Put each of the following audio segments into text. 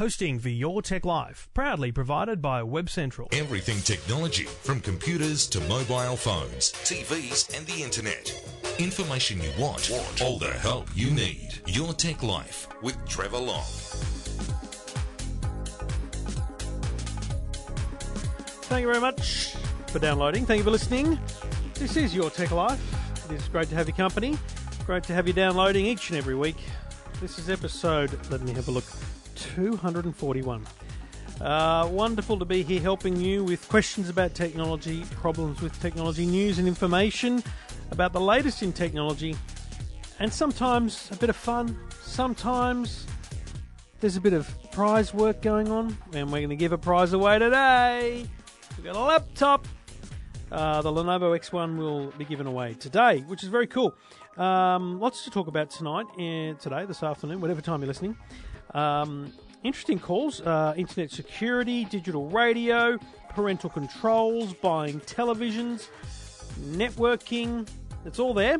Hosting for Your Tech Life, proudly provided by Web Central. Everything technology, from computers to mobile phones, TVs, and the internet. Information you want, want. all the help you need. Your Tech Life with Trevor Long. Thank you very much for downloading. Thank you for listening. This is Your Tech Life. It is great to have your company. Great to have you downloading each and every week. This is episode, let me have a look, 241. Uh, wonderful to be here helping you with questions about technology, problems with technology, news and information about the latest in technology, and sometimes a bit of fun, sometimes there's a bit of prize work going on, and we're going to give a prize away today. We've got a laptop. Uh, the Lenovo X1 will be given away today, which is very cool. Um, lots to talk about tonight, and today, this afternoon, whatever time you're listening. Um, interesting calls uh, internet security, digital radio, parental controls, buying televisions, networking. It's all there,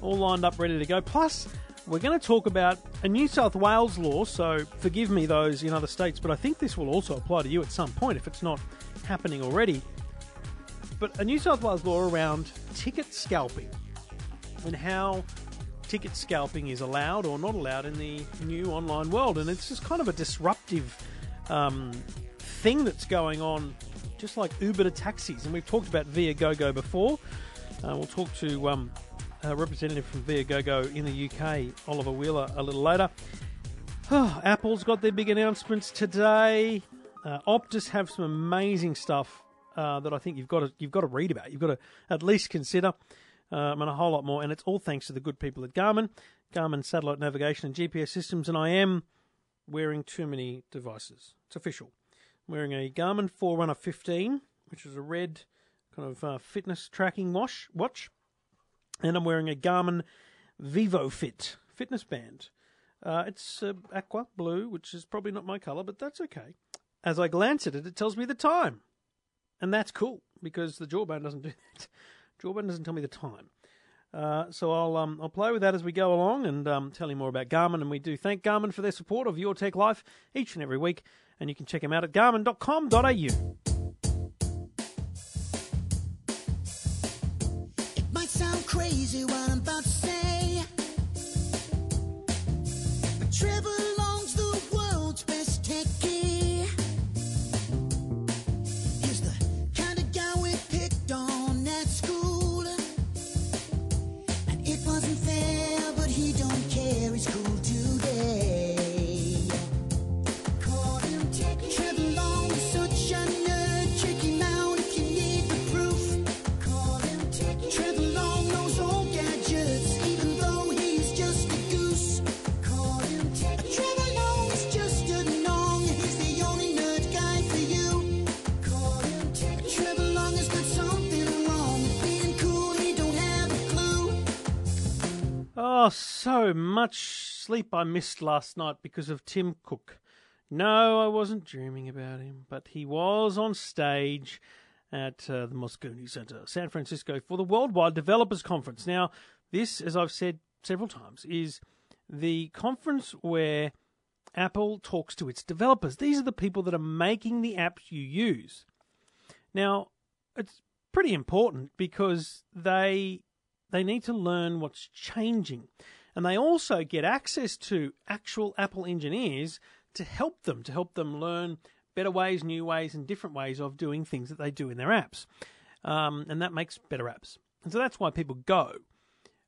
all lined up, ready to go. Plus, we're going to talk about a New South Wales law, so forgive me those in other states, but I think this will also apply to you at some point if it's not happening already. But a New South Wales law around ticket scalping and how ticket scalping is allowed or not allowed in the new online world. And it's just kind of a disruptive um, thing that's going on, just like Uber to taxis. And we've talked about Viagogo before. Uh, we'll talk to um, a representative from Viagogo in the UK, Oliver Wheeler, a little later. Oh, Apple's got their big announcements today. Uh, Optus have some amazing stuff uh, that I think you've got to you've got to read about. You've got to at least consider, um, and a whole lot more. And it's all thanks to the good people at Garmin, Garmin satellite navigation and GPS systems. And I am wearing too many devices. It's official. I'm wearing a Garmin Forerunner 15, which is a red kind of uh, fitness tracking watch. Watch and I'm wearing a Garmin VivoFit fitness band. Uh, it's uh, aqua blue, which is probably not my color, but that's okay. As I glance at it, it tells me the time, and that's cool because the Jawbone doesn't do that. Jawbone doesn't tell me the time. Uh, so I'll um, I'll play with that as we go along and um, tell you more about Garmin. And we do thank Garmin for their support of Your Tech Life each and every week. And you can check them out at garmin.com.au. crazy what I'm about to so much sleep I missed last night because of Tim Cook. No, I wasn't dreaming about him, but he was on stage at uh, the Moscone Center, San Francisco, for the Worldwide Developers Conference. Now, this, as I've said several times, is the conference where Apple talks to its developers. These are the people that are making the apps you use. Now, it's pretty important because they they need to learn what's changing. And they also get access to actual Apple engineers to help them, to help them learn better ways, new ways, and different ways of doing things that they do in their apps. Um, and that makes better apps. And so that's why people go.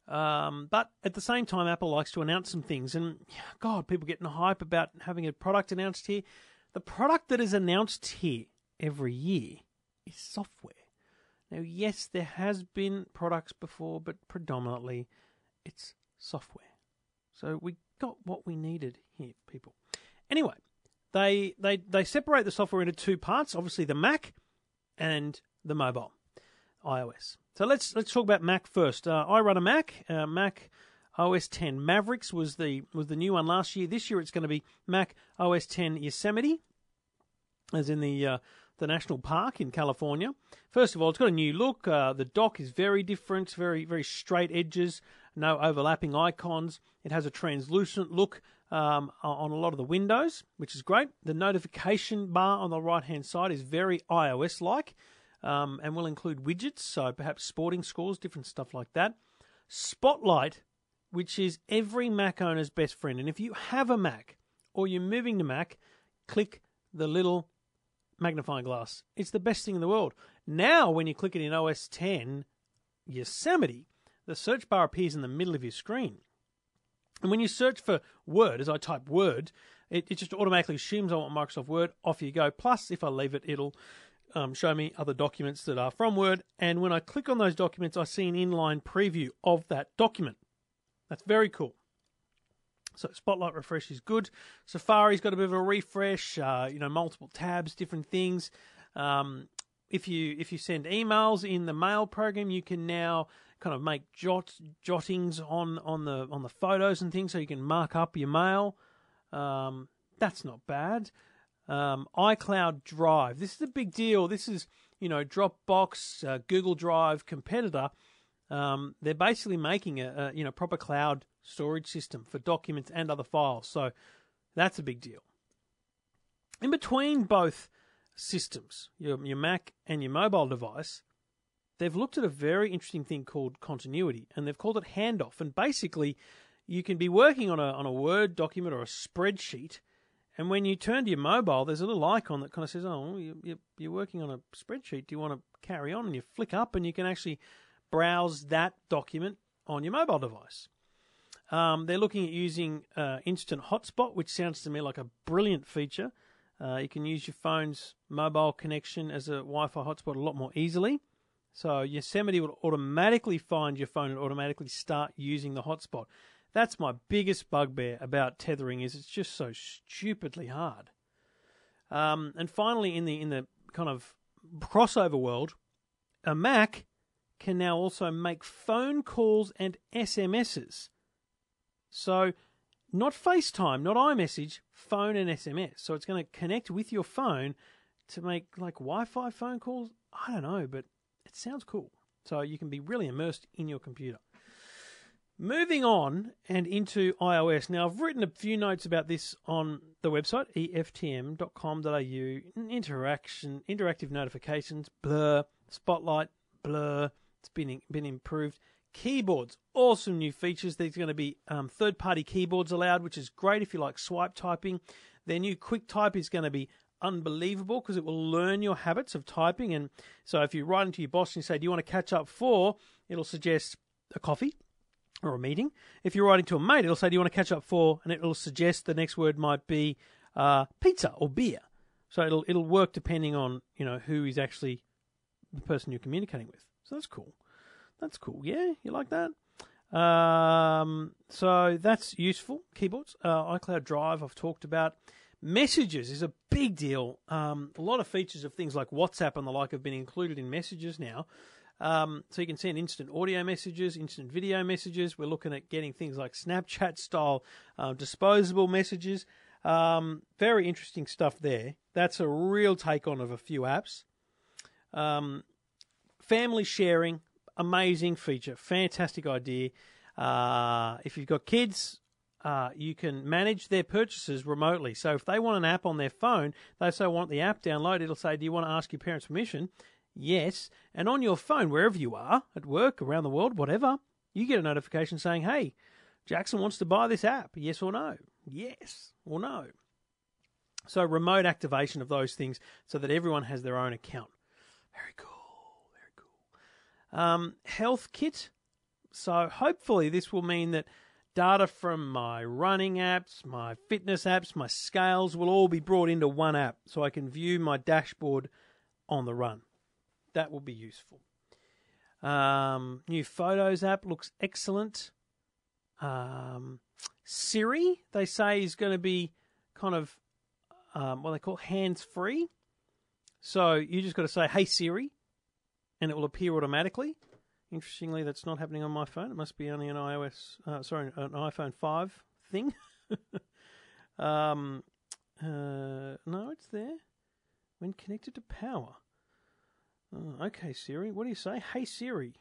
Um, but at the same time, Apple likes to announce some things. And God, people getting hype about having a product announced here. The product that is announced here every year is software. Now, yes, there has been products before, but predominantly it's software. So we got what we needed here, people. Anyway, they they they separate the software into two parts. Obviously, the Mac and the mobile, iOS. So let's let's talk about Mac first. Uh, I run a Mac. Uh, Mac OS 10 Mavericks was the was the new one last year. This year it's going to be Mac OS 10 Yosemite, as in the uh, the national park in California. First of all, it's got a new look. Uh, the dock is very different, very very straight edges, no overlapping icons. It has a translucent look um, on a lot of the windows, which is great. The notification bar on the right hand side is very iOS like um, and will include widgets, so perhaps sporting scores, different stuff like that. Spotlight, which is every Mac owner's best friend. And if you have a Mac or you're moving to Mac, click the little magnifying glass. It's the best thing in the world. Now, when you click it in OS 10 Yosemite, the search bar appears in the middle of your screen. And when you search for Word, as I type Word, it, it just automatically assumes I want Microsoft Word. Off you go. Plus, if I leave it, it'll um, show me other documents that are from Word. And when I click on those documents, I see an inline preview of that document. That's very cool. So Spotlight refresh is good. Safari's got a bit of a refresh. Uh, you know, multiple tabs, different things. Um, if you if you send emails in the mail program, you can now kind of make jot jottings on on the on the photos and things, so you can mark up your mail. Um, that's not bad. Um, iCloud Drive. This is a big deal. This is you know Dropbox, uh, Google Drive competitor. Um, they're basically making a, a you know proper cloud storage system for documents and other files. So that's a big deal. In between both systems, your, your Mac and your mobile device, they've looked at a very interesting thing called continuity, and they've called it handoff. And basically, you can be working on a on a Word document or a spreadsheet, and when you turn to your mobile, there's a little icon that kind of says, "Oh, you, you're working on a spreadsheet. Do you want to carry on?" And you flick up, and you can actually browse that document on your mobile device. Um, they're looking at using uh, Instant Hotspot, which sounds to me like a brilliant feature. Uh, you can use your phone's mobile connection as a Wi Fi hotspot a lot more easily. So Yosemite will automatically find your phone and automatically start using the hotspot. That's my biggest bugbear about tethering is it's just so stupidly hard. Um, and finally, in the in the kind of crossover world, a Mac can now also make phone calls and SMSs. So, not FaceTime, not iMessage, phone and SMS. So it's going to connect with your phone to make like Wi-Fi phone calls. I don't know, but it sounds cool. So you can be really immersed in your computer. Moving on and into iOS. Now, I've written a few notes about this on the website, eftm.com.au. Interaction, interactive notifications, blur, spotlight, blur. It's been, been improved. Keyboards, awesome new features. There's going to be um, third party keyboards allowed, which is great if you like swipe typing. Their new quick type is going to be unbelievable because it will learn your habits of typing. And so if you write into your boss and you say, Do you want to catch up for? It'll suggest a coffee or a meeting. If you're writing to a mate, it'll say, Do you want to catch up for? And it'll suggest the next word might be uh, pizza or beer. So it'll it'll work depending on you know who is actually the person you're communicating with. So that's cool. That's cool. Yeah, you like that? Um, so that's useful. Keyboards, uh, iCloud Drive, I've talked about. Messages is a big deal. Um, a lot of features of things like WhatsApp and the like have been included in messages now. Um, so you can send instant audio messages, instant video messages. We're looking at getting things like Snapchat style uh, disposable messages. Um, very interesting stuff there. That's a real take on of a few apps. Um, family sharing, amazing feature, fantastic idea. Uh, if you've got kids, uh, you can manage their purchases remotely. So if they want an app on their phone, they say want the app downloaded. It'll say, "Do you want to ask your parents permission?" Yes. And on your phone, wherever you are, at work, around the world, whatever, you get a notification saying, "Hey, Jackson wants to buy this app. Yes or no? Yes or no." So remote activation of those things so that everyone has their own account. Very cool. Very cool. Um, health kit. So hopefully this will mean that data from my running apps, my fitness apps, my scales will all be brought into one app so I can view my dashboard on the run. That will be useful. Um, new Photos app looks excellent. Um, Siri, they say, is going to be kind of um, what they call hands free. So you just got to say, "Hey Siri," and it will appear automatically. Interestingly, that's not happening on my phone. It must be only an iOS, uh, sorry, an iPhone 5 thing. um, uh, no, it's there. When connected to power. Uh, okay, Siri. What do you say? Hey, Siri.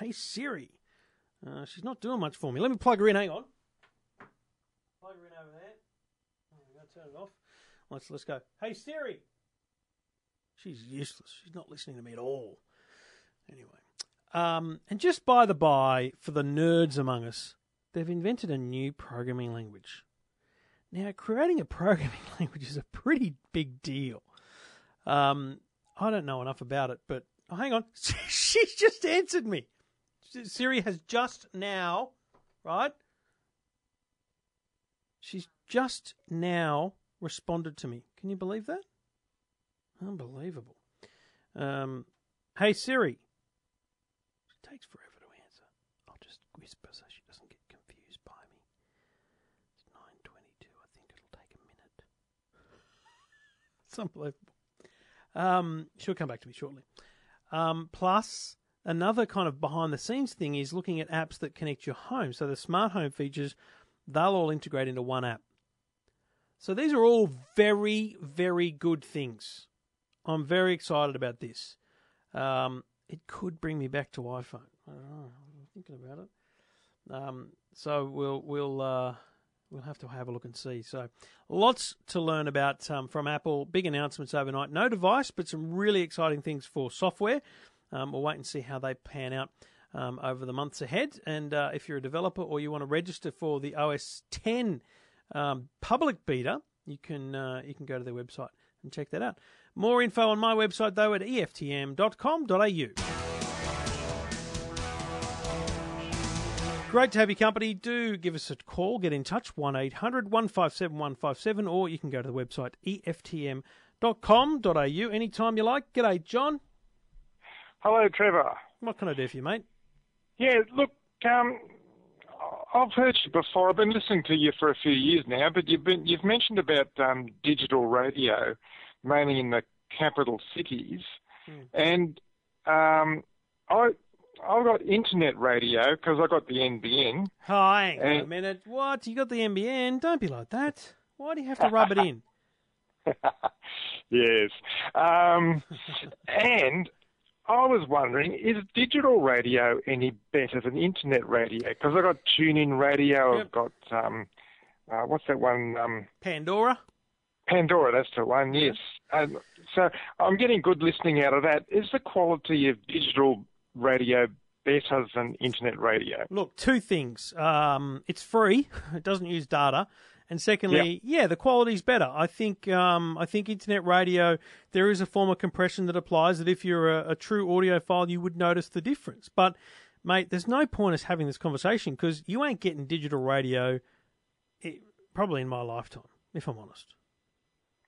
Hey, Siri. Uh, she's not doing much for me. Let me plug her in. Hang on. Plug ring over there. I'm going to turn it off. Let's let's go. Hey Siri. She's useless. She's not listening to me at all. Anyway, um, and just by the by, for the nerds among us, they've invented a new programming language. Now, creating a programming language is a pretty big deal. Um, I don't know enough about it, but oh, hang on, she's just answered me. Siri has just now, right? She's just now responded to me. Can you believe that? Unbelievable. Um, hey Siri. It takes forever to answer. I'll just whisper so she doesn't get confused by me. It's nine twenty-two. I think it'll take a minute. it's unbelievable. Um, she'll come back to me shortly. Um, plus, another kind of behind the scenes thing is looking at apps that connect your home. So the smart home features, they'll all integrate into one app. So these are all very, very good things. I'm very excited about this. Um, it could bring me back to iPhone. I don't know. I'm thinking about it. Um, so we'll we'll uh, we'll have to have a look and see. So lots to learn about um, from Apple. Big announcements overnight. No device, but some really exciting things for software. Um, we'll wait and see how they pan out um, over the months ahead. And uh, if you're a developer or you want to register for the OS 10 um, public beta, you can uh, you can go to their website and check that out. More info on my website though at eftm.com.au. Great to have your company. Do give us a call. Get in touch 1 800 157 157 or you can go to the website eftm.com.au anytime you like. G'day, John. Hello, Trevor. What can I do for you, mate? Yeah, look, um, I've heard you before. I've been listening to you for a few years now, but you've been you've mentioned about um, digital radio, mainly in the capital cities, and um, I I got internet radio because I got the NBN. Oh, hang on a minute. What? You got the NBN? Don't be like that. Why do you have to rub it in? yes, um, and I was wondering, is digital radio any better than internet radio? Because I've got TuneIn radio. Yep. I've got um, uh, what's that one? Um, Pandora? Pandora, that's the one, yes. Um, so I'm getting good listening out of that. Is the quality of digital radio better than internet radio? Look, two things. Um, it's free. It doesn't use data. And secondly, yeah, the quality's better. I think um, I think internet radio there is a form of compression that applies that if you're a, a true audiophile you would notice the difference. But mate, there's no point us having this conversation because you ain't getting digital radio eh, probably in my lifetime, if I'm honest.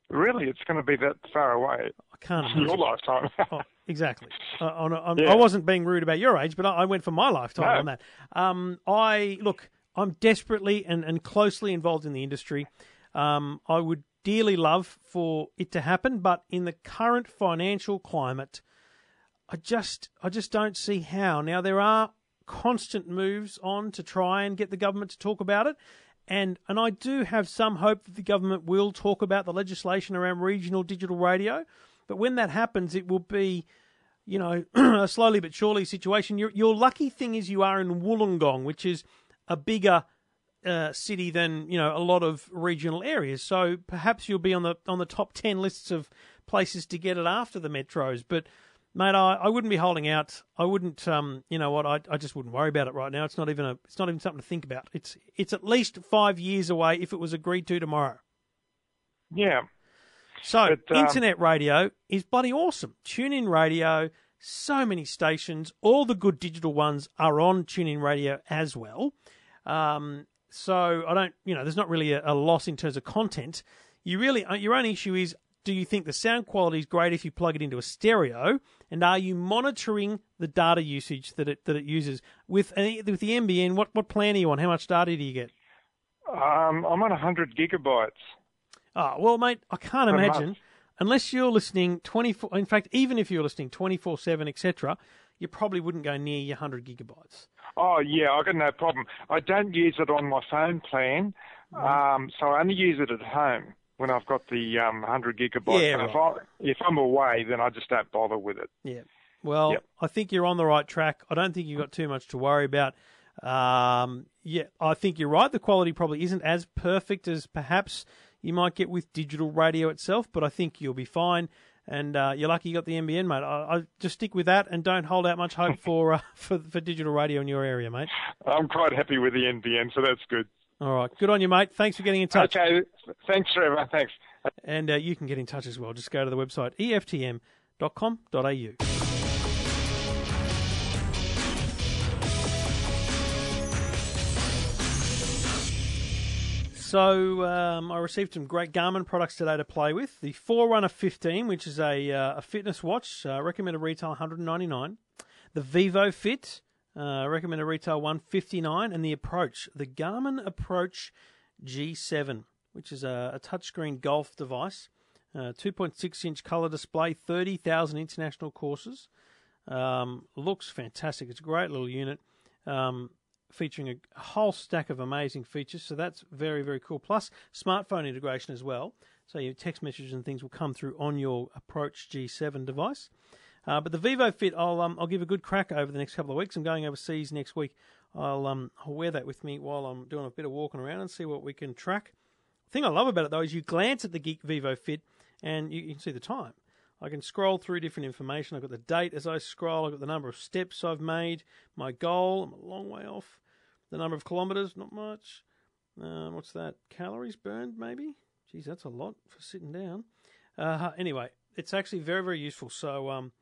Really, it's going to be that far away. I can't in imagine. Your lifetime. Oh, exactly. Uh, on a, on, Yeah. I wasn't being rude about your age, but I, I went for my lifetime No. on that. Um, I look. I'm desperately and, and closely involved in the industry. Um, I would dearly love for it to happen, but in the current financial climate, I just I just don't see how. Now there are constant moves on to try and get the government to talk about it. And and I do have some hope that the government will talk about the legislation around regional digital radio. But when that happens, it will be, you know, a slowly but surely situation. Your your lucky thing is you are in Wollongong, which is a bigger uh, city than you know a lot of regional areas. So perhaps you'll be on the on the top ten lists of places to get it after the metros. But mate, I, I wouldn't be holding out. I wouldn't. Um, you know what? I I just wouldn't worry about it right now. It's not even a. It's not even something to think about. It's it's at least five years away if it was agreed to tomorrow. yeah. So But, um, internet radio is bloody awesome. Tune in radio, so many stations. All the good digital ones are on TuneIn Radio as well. Um, so I don't, you know, there's not really a, a loss in terms of content. You really, uh, your only issue is, do you think the sound quality is great if you plug it into a stereo, and are you monitoring the data usage that it that it uses with uh, with the NBN? What what plan are you on? How much data do you get? Um, I'm on 100 gigabytes. Oh, well, mate, I can't imagine, unless you're listening 24, in fact, even if you're listening 24 7, etc., you probably wouldn't go near your 100 gigabytes. Oh, yeah, I've got no problem. I don't use it on my phone plan, um, so I only use it at home when I've got the um, 100 gigabytes. Yeah, But if, I, if I'm away, then I just don't bother with it. Yeah. Well, Yep. I think you're on the right track. I don't think you've got too much to worry about. Um, yeah, I think you're right. The quality probably isn't as perfect as perhaps you might get with digital radio itself, but I think you'll be fine. And uh, you're lucky you got the NBN, mate. I, I just stick with that and don't hold out much hope for, uh, for for digital radio in your area, mate. I'm quite happy with the NBN, so that's good. All right, good on you, mate. Thanks for getting in touch. Okay, thanks, Trevor. Thanks. And uh, you can get in touch as well. Just go to the website eftm.com.au. So um, I received some great Garmin products today to play with. The Forerunner 15, which is a, uh, a fitness watch, uh, recommended retail 199. The Vivo Fit, uh, recommended retail 159, and the Approach, the Garmin Approach G7, which is a, a touchscreen golf device, uh, 2.6 inch color display, 30,000 international courses. Um, looks fantastic. It's a great little unit. Um, featuring a whole stack of amazing features. So that's very, very cool. Plus smartphone integration as well. So your text messages and things will come through on your Approach G7 device. Uh, but the Vivo Fit, I'll um, I'll give a good crack over the next couple of weeks. I'm going overseas next week. I'll um I'll wear that with me while I'm doing a bit of walking around and see what we can track. The thing I love about it though is you glance at the Geek Vivo Fit and you, you can see the time. I can scroll through different information. I've got the date as I scroll. I've got the number of steps I've made, my goal. I'm a long way off. The number of kilometres, not much. Um, what's that? Calories burned, maybe? Geez, that's a lot for sitting down. Uh, anyway, it's actually very, very useful. So um,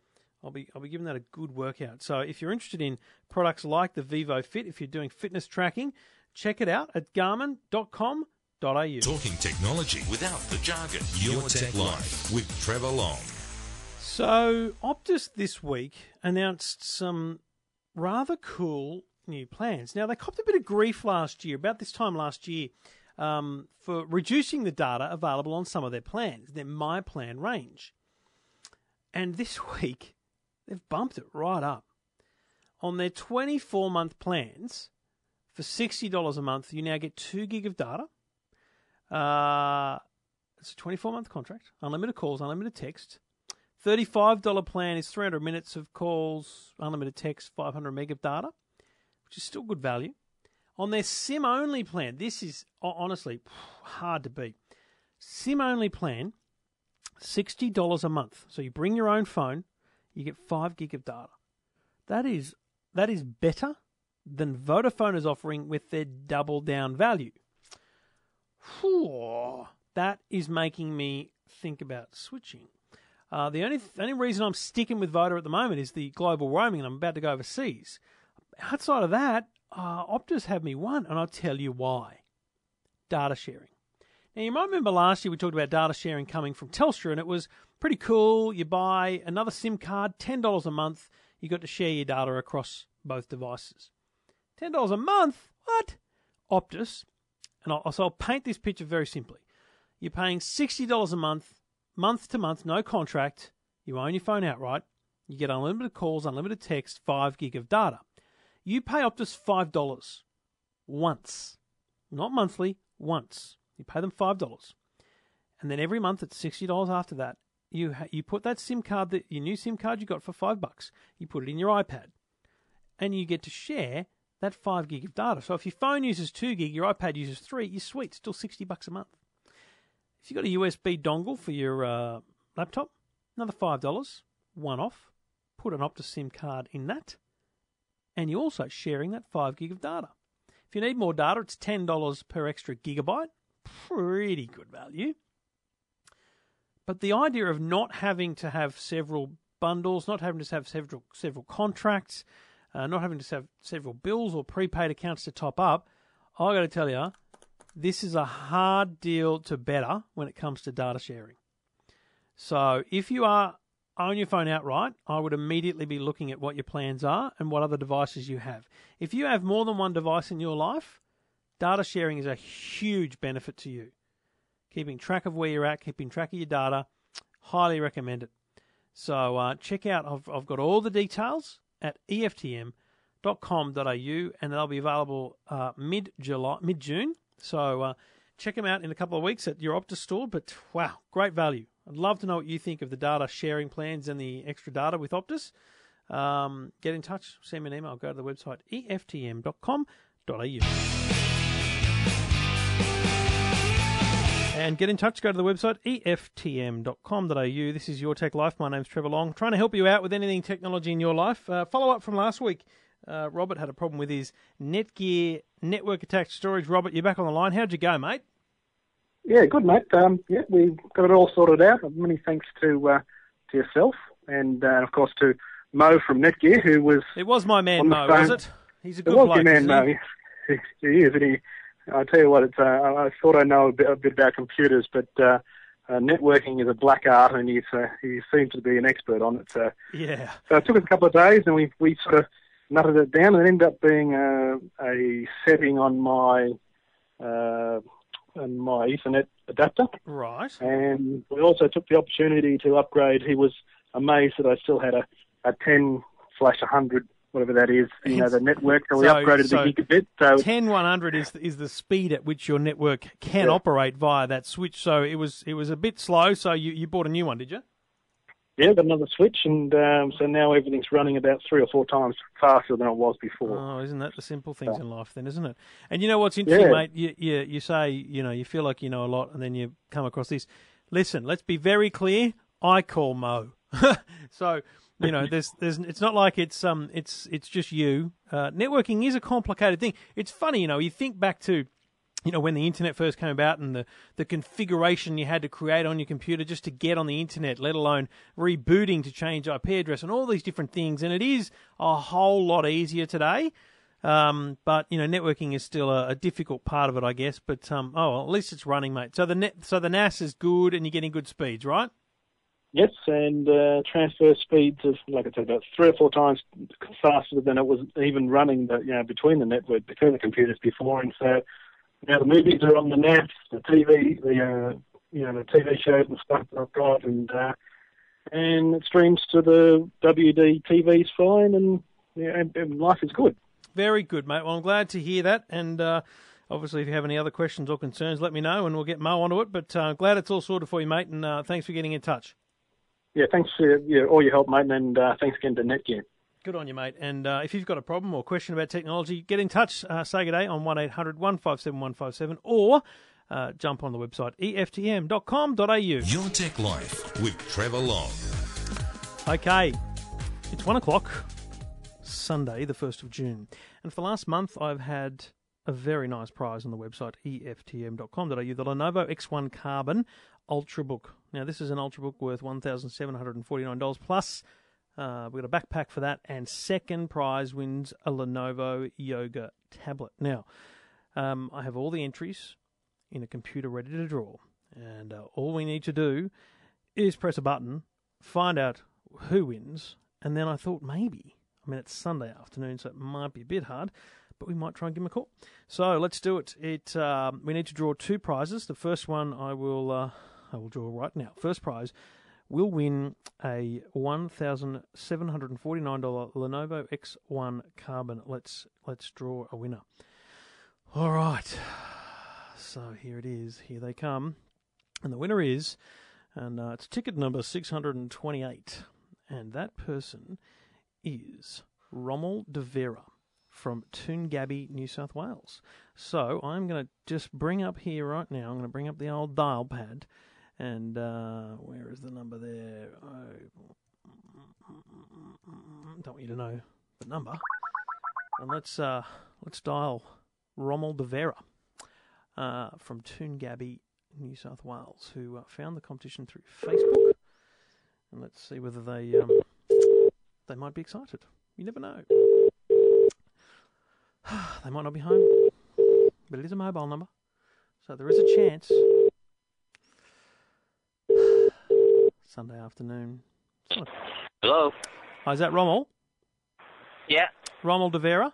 I'll be I'll be giving that a good workout. So if you're interested in products like the Vivo Fit, if you're doing fitness tracking, check it out at garmin.com.au. Talking technology without the jargon. Your, Tech, Life with Trevor Long. So Optus this week announced some rather cool new plans. Now they copped a bit of grief last year, about this time last year, um, for reducing the data available on some of their plans, their My Plan range. And this week, they've bumped it right up. On their 24 month plans, for $60 a month, you now get 2 gig of data. Uh, it's a 24 month contract, unlimited calls, unlimited text. $35 plan is 300 minutes of calls, unlimited text, 500 meg of data, which is still good value. On their SIM only plan, this is honestly hard to beat. SIM only plan, $60 a month. So you bring your own phone, you get 5 gig of data. That is that is better than Vodafone is offering with their double down value. Whew, that is making me think about switching. Uh, the only only reason I'm sticking with Voda at the moment is the global roaming, and I'm about to go overseas. Outside of that, uh, Optus have me one, and I'll tell you why. Data sharing. Now you might remember last year we talked about data sharing coming from Telstra, and it was pretty cool. You buy another SIM card, ten dollars a month. You got to share your data across both devices. Ten dollars a month? What? Optus, and I'll, so I'll paint this picture very simply. You're paying sixty dollars a month month to month, no contract. You own your phone outright. You get unlimited calls, unlimited text, 5 gig of data. You pay Optus $5 once. Not monthly, once. You pay them $5. And then every month it's $60 after that. You ha- you put that SIM card that your new SIM card you got for 5 bucks. You put it in your iPad. And you get to share that 5 gig of data. So if your phone uses 2 gig, your iPad uses 3, you're sweet, still 60 bucks a month. If you've got a USB dongle for your uh, laptop, another $5, one off. Put an Optus SIM card in that, and you're also sharing that 5 gig of data. If you need more data, it's $10 per extra gigabyte. Pretty good value. But the idea of not having to have several bundles, not having to have several several contracts, uh, not having to have several bills or prepaid accounts to top up, I got to tell you, this is a hard deal to better when it comes to data sharing. So if you are own your phone outright, I would immediately be looking at what your plans are and what other devices you have. If you have more than one device in your life, data sharing is a huge benefit to you. Keeping track of where you're at, keeping track of your data, highly recommend it. So uh, check out, I've, I've got all the details at EFTM.com.au and they'll be available uh, mid July, mid June. So uh, check them out in a couple of weeks at your Optus store. But wow, great value. I'd love to know what you think of the data sharing plans and the extra data with Optus. Um, get in touch, send me an email, go to the website eftm.com.au. And get in touch, go to the website eftm.com.au. This is Your Tech Life. My name's Trevor Long. Trying to help you out with anything technology in your life. Uh, follow up from last week. Uh, Robert had a problem with his Netgear network attached storage. Robert, you're back on the line. How'd you go, mate? Yeah, good, mate. Um, yeah, we've got it all sorted out. Many thanks to uh, to yourself and, uh, of course, to Mo from Netgear, who was. It was my man Mo, was it? He's a It was bloke. your man, isn't Mo. he? He is. And he, I tell you what, it's. Uh, I I thought I know a bit, a bit about computers, but uh, uh, networking is a black art, and he's uh, he seems to be an expert on it. So, Yeah. so it took us a couple of days, and we we sort of nutted it down, and it ended up being uh, a setting on my uh, on my Ethernet adapter. Right. And we also took the opportunity to upgrade. He was amazed that I still had a, a 10 slash 100, whatever that is, you know, the network. So we So- upgraded so the gigabit. So 10100 is is the speed at which your network can Yeah. operate via that switch. So it was it was a bit slow. So you, you bought a new one, did you? Yeah, got another switch, and um, so now everything's running about three or four times faster than it was before. Oh, isn't that the simple things in life then, isn't it? And you know what's interesting, Yeah. mate? You, you you say you know you feel like you know a lot, and then you come across this. Listen, let's be very clear. I call Mo. so you know, there's there's it's not like it's um it's it's just you. Uh, networking is a complicated thing. It's funny, you know. You think back to you know, when the internet first came about and the, the configuration you had to create on your computer just to get on the internet, let alone rebooting to change IP address and all these different things. And it is a whole lot easier today. Um, but you know, networking is still a, a difficult part of it, I guess. But um, oh, well, at least it's running, mate. So the net, so the NAS is good, and you're getting good speeds, right? Yes, and uh, transfer speeds of, like I said, about three or four times faster than it was even running, you know, between the network, between the computers before. And so now the movies are on the net, the TV, the uh, you know, the TV shows and stuff that I've got, and uh, and it streams to the WD TVs fine, and, yeah, and, and life is good. Very good, mate. Well, I'm glad to hear that. And uh, obviously, if you have any other questions or concerns, let me know, and we'll get Mo onto it. But uh, glad it's all sorted for you, mate. And uh, thanks for getting in touch. Yeah, thanks for yeah, all your help, mate, and uh, thanks again to Netgear. Good on you, mate. And uh, if you've got a problem or question about technology, get in touch. Uh, say good day on 1800 157 157 or uh, jump on the website eftm.com.au. Your Tech Life with Trevor Long. Okay, it's one o'clock, Sunday, the 1st of June. And for the last month, I've had a very nice prize on the website eftm.com.au the Lenovo X1 Carbon Ultrabook. Now, this is an Ultrabook worth $1,749 plus. Uh, we've got a backpack for that, and second prize wins a Lenovo Yoga tablet. Now, um, I have all the entries in a computer ready to draw, and uh, all we need to do is press a button, find out who wins, and then I thought maybe, I mean, it's Sunday afternoon, so it might be a bit hard, but we might try and give him a call. So let's do it. It um, we need to draw two prizes. The first one I will uh, I will draw right now. First prize will win a one thousand seven hundred and forty nine dollar Lenovo X1 Carbon. Let's let's draw a winner. All right. So here it is. Here they come, and the winner is, and uh, it's ticket number six hundred and that person is Rommel De Vera from Toongabbie, New South Wales. So I'm going to just bring up here right now. I'm going to bring up the old dial pad, and uh, where is the number there? Oh, don't want you to know the number. And let's uh, let's dial Rommel De Vera uh, from Toongabbie, New South Wales, who uh, found the competition through Facebook. And let's see whether they um, they might be excited. You never know. they might not be home, but it is a mobile number, so there is a chance. Sunday afternoon. Hello. Hi, is that Rommel? Yeah. Rommel De Vera?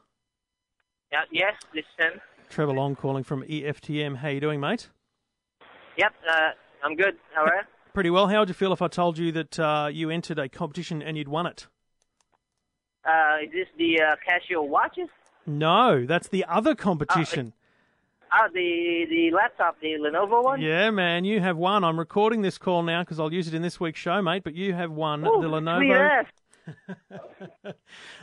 Yeah. Yes. Listen. Trevor Long calling from EFTM. How you doing, mate? Yep. Uh, I'm good. How are you? Pretty well. How would you feel if I told you that uh, you entered a competition and you'd won it? Uh, is this the uh, Casio watches? No, that's the other competition. Oh, the the laptop, the Lenovo one. yeah, man, you have won. I'm recording this call now because I'll use it in this week's show, mate. But you have won Ooh, the Lenovo.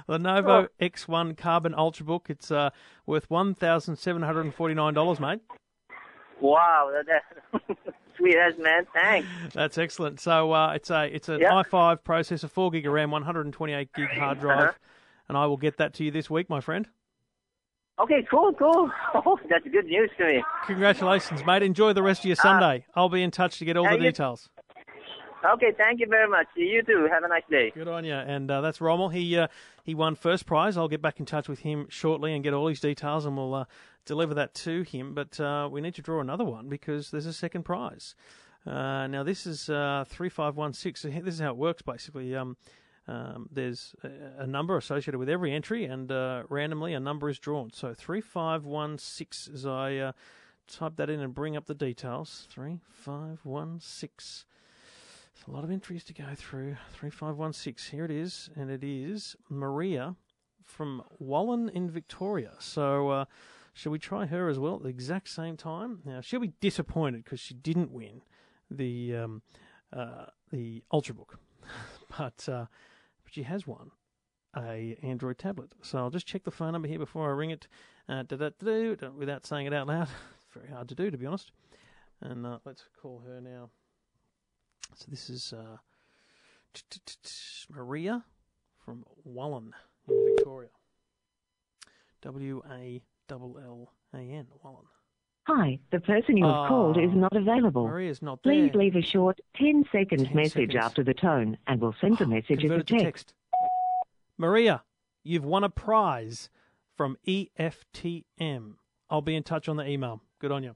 Lenovo X1 Carbon Ultrabook. It's uh, worth one thousand seven hundred and forty nine dollars, mate. Wow, that, sweet as man. Thanks. That's excellent. So uh, it's a it's an Yeah. i5 processor, four gig of RAM, one hundred and twenty eight gig hard drive, Uh-huh. and I will get that to you this week, my friend. Okay, cool, cool. Oh, that's good news to me. Congratulations, mate. Enjoy the rest of your Sunday. I'll be in touch to get all the details. Okay, thank you very much. You too. Have a nice day. Good on you. And uh, that's Rommel. He uh, he won first prize. I'll get back in touch with him shortly and get all his details, and we'll uh, deliver that to him. But uh, we need to draw another one because there's a second prize. Uh, now this is uh, three five one six. This is how it works basically. Um, um, there's a, a number associated with every entry, and uh, randomly a number is drawn. So three five one six. As I uh, type that in and bring up the details, three five one six. It's a lot of entries to go through. 3516, here it is, and it is Maria from Wallan in Victoria. So, uh, shall we try her as well at the exact same time? Now, she'll be disappointed because she didn't win the um, uh, the Ultrabook, but uh, but she has one, a Android tablet. So I'll just check the phone number here before I ring it uh, without saying it out loud. It's very hard to do, to be honest. And uh, let's call her now. So this is uh, Maria from Wallan in Victoria. W A L L A N Wallan. Hi, the person you have Ah, called is not available. Maria's not there. Please leave a short 10 second 10 message seconds. after the tone and we'll send the message as a to text. Maria, you've won a prize from EFTM. I'll be in touch on the email. Good on you.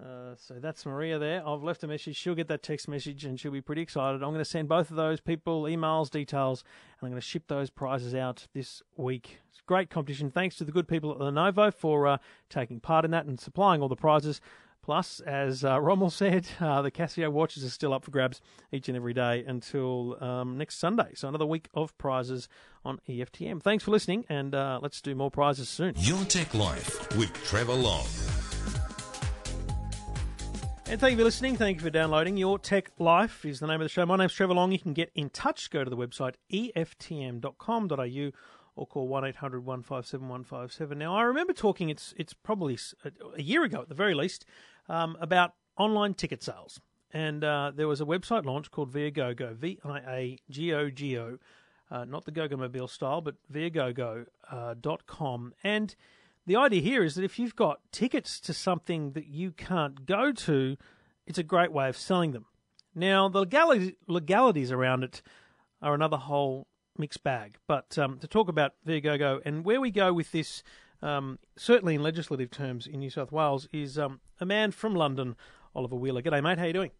Uh, so that's Maria there. I've left a message. She'll get that text message and she'll be pretty excited. I'm going to send both of those people emails, details, and I'm going to ship those prizes out this week. It's great competition. Thanks to the good people at Lenovo for uh, taking part in that and supplying all the prizes. Plus, as uh, Rommel said, uh, the Casio watches are still up for grabs each and every day until um, next Sunday. So another week of prizes on EFTM. Thanks for listening, and uh, let's do more prizes soon. Your Tech Life with Trevor Long. And thank you for listening. Thank you for downloading. Your Tech Life is the name of the show. My name's Trevor Long. You can get in touch. Go to the website eftm.com.au or call 1800 157 157. Now, I remember talking, it's, it's probably a year ago at the very least, um, about online ticket sales. And uh, there was a website launch called Viagogo, V I A G O G O, uh, not the Goggomobil style, but Viagogo uh. And the idea here is that if you've got tickets to something that you can't go to, it's a great way of selling them. Now, the legalities, legalities around it are another whole mixed bag. But um, to talk about Viagogo and where we go with this, um, certainly in legislative terms in New South Wales, is um, a man from London, Oliver Wheeler. G'day, mate. How are you doing?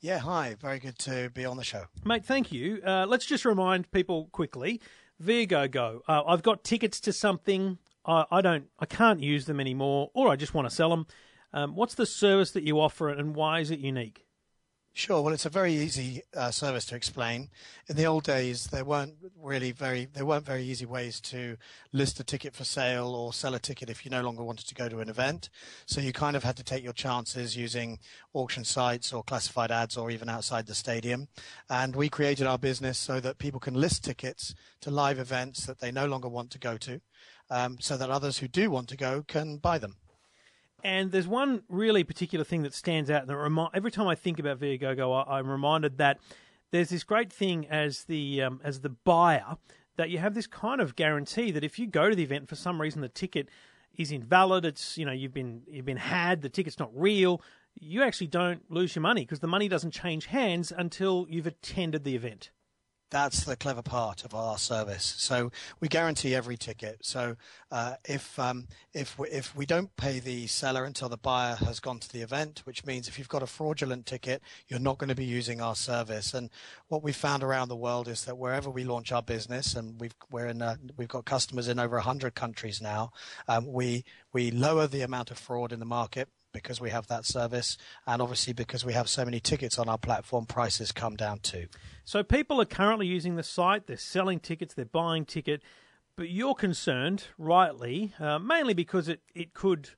Yeah, hi. Very good to be on the show. Mate, thank you. Uh, let's just remind people quickly. Viagogo. Uh, I've got tickets to something. I, I don't. I can't use them anymore, or I just want to sell them. Um, what's the service that you offer, and why is it unique? Sure. Well, it's a very easy uh, service to explain. In the old days, there weren't really very there weren't very easy ways to list a ticket for sale or sell a ticket if you no longer wanted to go to an event. So you kind of had to take your chances using auction sites or classified ads or even outside the stadium. And we created our business so that people can list tickets to live events that they no longer want to go to, um, so that others who do want to go can buy them. And there's one really particular thing that stands out. And remi- every time I think about Viagogo, I, I'm reminded that there's this great thing as the um, as the buyer that you have this kind of guarantee that if you go to the event for some reason the ticket is invalid, it's you know you've been you've been had, the ticket's not real, you actually don't lose your money because the money doesn't change hands until you've attended the event. That's the clever part of our service. So we guarantee every ticket. So uh, if um, if we, if we don't pay the seller until the buyer has gone to the event, which means if you've got a fraudulent ticket, you're not going to be using our service. And what we've found around the world is that wherever we launch our business, and we've we're in uh, we've got customers in over hundred countries now, um, we we lower the amount of fraud in the market because we have that service, and obviously because we have so many tickets on our platform, prices come down too. So people are currently using the site, they're selling tickets, they're buying ticket, but you're concerned, rightly, uh, mainly because it, it could,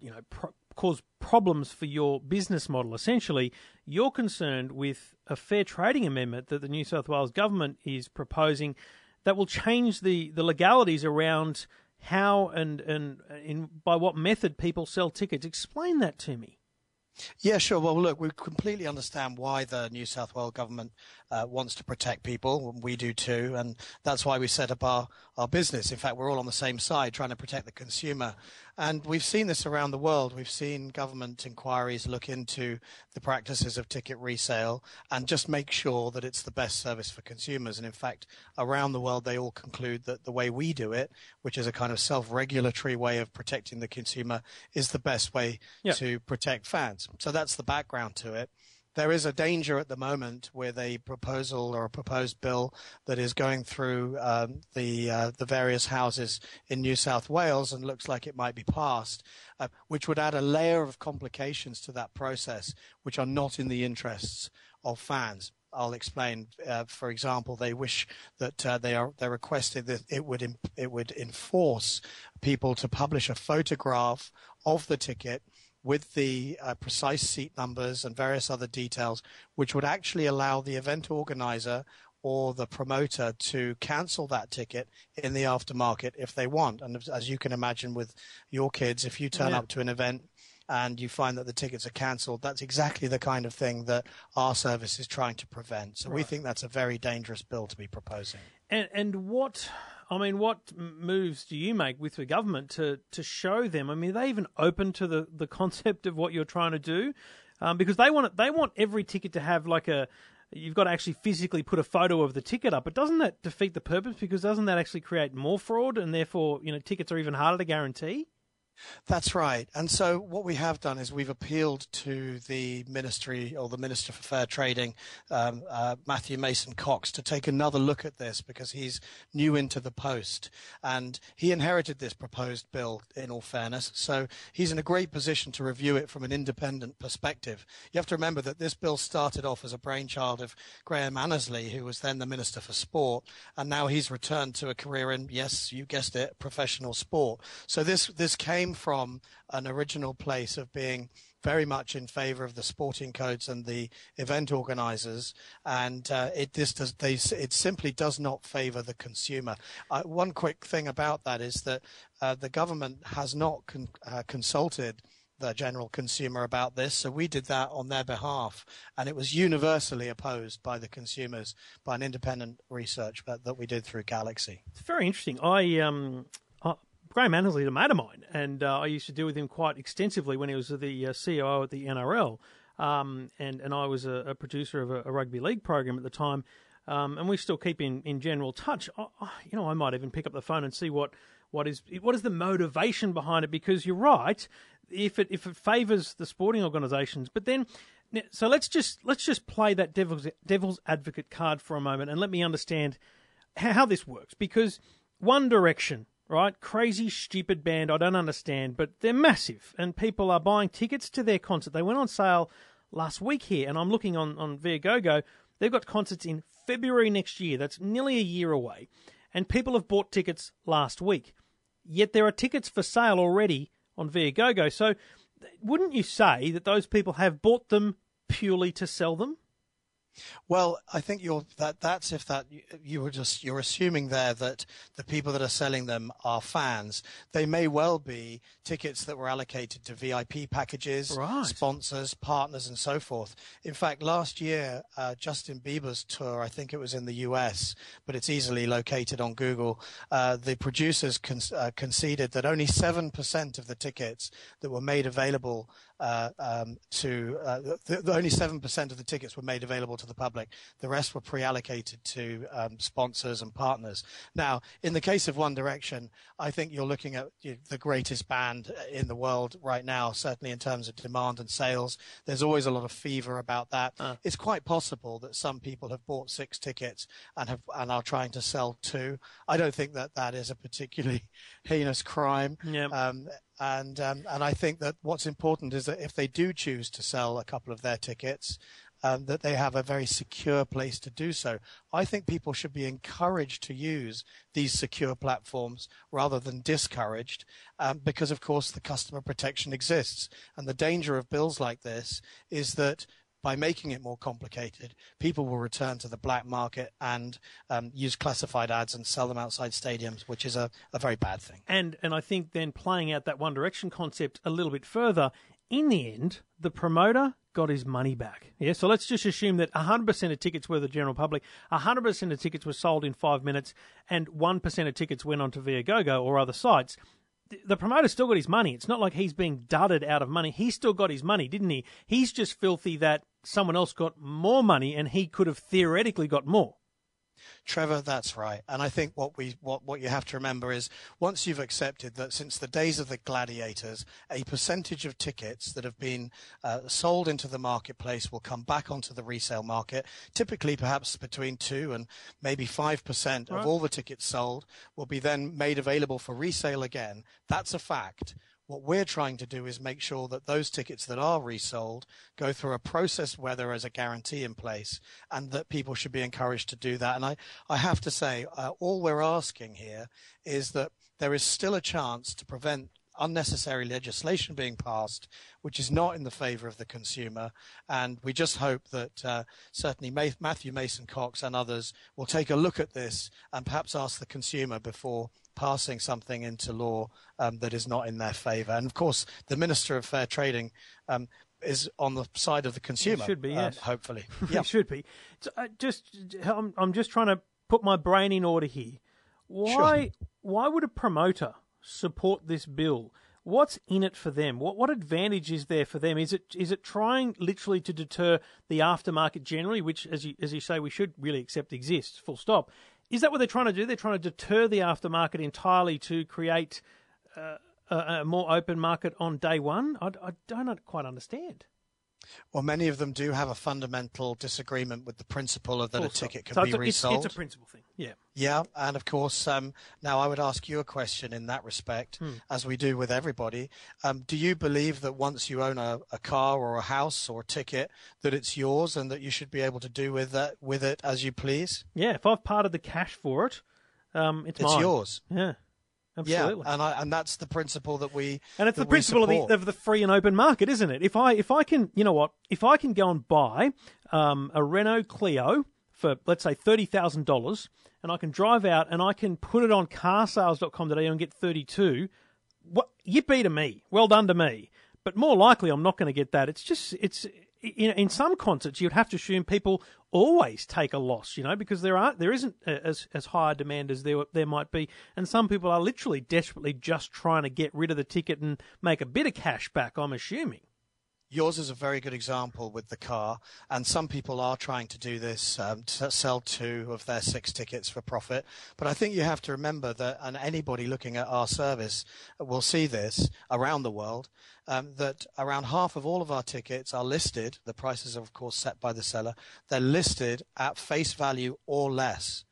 you know, pro- cause problems for your business model. Essentially, you're concerned with a fair trading amendment that the New South Wales government is proposing that will change the, the legalities around how and, and by what method people sell tickets. Explain that to me. Yeah, sure. Well, look, we completely understand why the New South Wales government uh, wants to protect people. And We do too, and that's why we set up our, our business. In fact, we're all on the same side, trying to protect the consumer. And we've seen this around the world. We've seen government inquiries look into the practices of ticket resale and just make sure that it's the best service for consumers. And in fact, around the world, they all conclude that the way we do it, which is a kind of self-regulatory way of protecting the consumer, is the best way Yep. to protect fans. So that's the background to it. There is a danger at the moment with a proposal or a proposed bill that is going through um, the uh, the various houses in New South Wales and looks like it might be passed, uh, which would add a layer of complications to that process, which are not in the interests of fans. I'll explain. Uh, for example, they wish that uh, they are they requested that it would im- it would enforce people to publish a photograph of the ticket with the uh, precise seat numbers and various other details, which would actually allow the event organizer or the promoter to cancel that ticket in the aftermarket if they want. And as- you can imagine with your kids, if you turn Yeah. up to an event and you find that the tickets are cancelled, that's exactly the kind of thing that our service is trying to prevent. So we think that's a very dangerous bill to be proposing. And and what I mean, what moves do you make with the government to to show them? I mean, are they even open to the, the concept of what you're trying to do? Um, because they want it, they want every ticket to have like a you've got to actually physically put a photo of the ticket up. But doesn't that defeat the purpose? Because doesn't that actually create more fraud and therefore you know tickets are even harder to guarantee? That's right. And so what we have done is we've appealed to the Ministry or the Minister for Fair Trading, um, uh, Matthew Mason Cox, to take another look at this because he's new into the post and he inherited this proposed bill in all fairness. So he's in a great position to review it from an independent perspective. You have to remember that this bill started off as a brainchild of Graham Annesley, who was then the Minister for Sport, and now he's returned to a career in, yes, you guessed it, professional sport. So this this came from an original place of being very much in favour of the sporting codes and the event organisers, and uh, it this does they it simply does not favour the consumer. Uh, one quick thing about that is that uh, the government has not con- uh, consulted the general consumer about this. So we did that on their behalf, and it was universally opposed by the consumers by an independent research that, that we did through Galaxy. It's very interesting. I um, Graham Annesley is a mate of mine, and uh, I used to deal with him quite extensively when he was the uh, CEO at the NRL, um, and and I was a, a producer of a, a rugby league program at the time, um, and we still keep in, in general touch. You know, I might even pick up the phone and see what what is what is the motivation behind it, because you're right. If it if it favours the sporting organisations, but then. So let's just let's just play that devil's devil's advocate card for a moment, and let me understand how this works because One Direction, right? Crazy, stupid band. I don't understand, but they're massive, and people are buying tickets to their concert. They went on sale last week here, and I'm looking on on Viagogo. They've got concerts in February next year. That's nearly a year away, and people have bought tickets last week. Yet there are tickets for sale already on Viagogo. So, wouldn't you say that those people have bought them purely to sell them? Well, I think you're that that's if that you were just you're assuming there that the people that are selling them are fans. They may well be tickets that were allocated to VIP packages, Right. sponsors, partners, and so forth. In fact, last year uh, Justin Bieber's tour, I think it was in the US, but it's easily located on Google. Uh, the producers con- uh, conceded that only seven percent of the tickets that were made available uh, um, to uh, the, the only seven percent of the tickets were made available to the public. The rest were pre-allocated to um, sponsors and partners. Now, in the case of One Direction, I think you're looking at you know, the greatest band in the world right now, certainly in terms of demand and sales. There's always a lot of fever about that. It's quite possible that some people have bought six tickets and have and are trying to sell two. I don't think that that is a particularly heinous crime. Yeah. Um, and um, and I think that what's important is that if they do choose to sell a couple of their tickets, um, that they have a very secure place to do so. I think people should be encouraged to use these secure platforms rather than discouraged, um, because of course the customer protection exists. And the danger of bills like this is that by making it more complicated, people will return to the black market and um, use classified ads and sell them outside stadiums, which is a, a very bad thing. And and I think then playing out that One Direction concept a little bit further, in the end, the promoter got his money back. Yeah, so let's just assume that 100% of tickets were the general public, 100% of tickets were sold in five minutes, and 1% of tickets went on to Viagogo or other sites. The- promoter still got his money. It's not like he's being dudded out of money. He still got his money, didn't he? He's just filthy that someone else got more money and he could have theoretically got more. Trevor, that's right. And I think what we what, what you have to remember is once you've accepted that since the days of the gladiators, a percentage of tickets that have been uh, sold into the marketplace will come back onto the resale market. Typically, perhaps between two and maybe five percent Right. of all the tickets sold will be then made available for resale again. That's a fact. What we're trying to do is make sure that those tickets that are resold go through a process where there is a guarantee in place and that people should be encouraged to do that. And I, I have to say, uh, all we're asking here is that there is still a chance to prevent unnecessary legislation being passed, which is not in the favour of the consumer. And we just hope that uh, certainly Matthew Mason Cox and others will take a look at this and perhaps ask the consumer before passing something into law um, that is not in their favour. And of course, the Minister of Fair Trading um, is on the side of the consumer. should be, um, yes. hopefully. Yeah. it should be. So, uh, just, I'm, I'm just trying to put my brain in order here. Why, why would a promoter support this bill? What's in it for them? What what advantage is there for them? Is it is it trying literally to deter the aftermarket generally, which as you as you say we should really accept exists, full stop. Is that what they're trying to do? They're trying to deter the aftermarket entirely to create uh, a, a more open market on day one. I, I don't quite understand. Well, many of them do have a fundamental disagreement with the principle of that Full a ticket can So be it's a- it's- resold. It's, a principle thing. Yeah. Yeah, and of course, um, now I would ask you a question in that respect, Hmm. as we do with everybody. Um, do you believe that once you own a, a car or a house or a ticket, that it's yours and that you should be able to do with that with it as you please? Yeah, if I've parted the cash for it, um, it's, It's mine. yours. Yeah, absolutely. Yeah, and I, and that's the principle that we And it's the principle of the, of the free and open market, isn't it? If I if I can, you know what? If I can go and buy um, a Renault Clio for let's say thirty thousand dollars, and I can drive out and I can put it on carsales.com.au and get thirty two, what yippee to me, well done to me. But more likely, I'm not going to get that. It's just it's in, in some concerts you'd have to assume people always take a loss, you know, because there aren't there isn't as as high a demand as there there might be, and some people are literally desperately just trying to get rid of the ticket and make a bit of cash back. I'm assuming. Yours is a very good example with the car, and some people are trying to do this, um, to sell two of their six tickets for profit. But I think you have to remember that, and anybody looking at our service will see this around the world, um, that around half of all of our tickets are listed. The prices are, of course, set by the seller. They're listed at face value or less.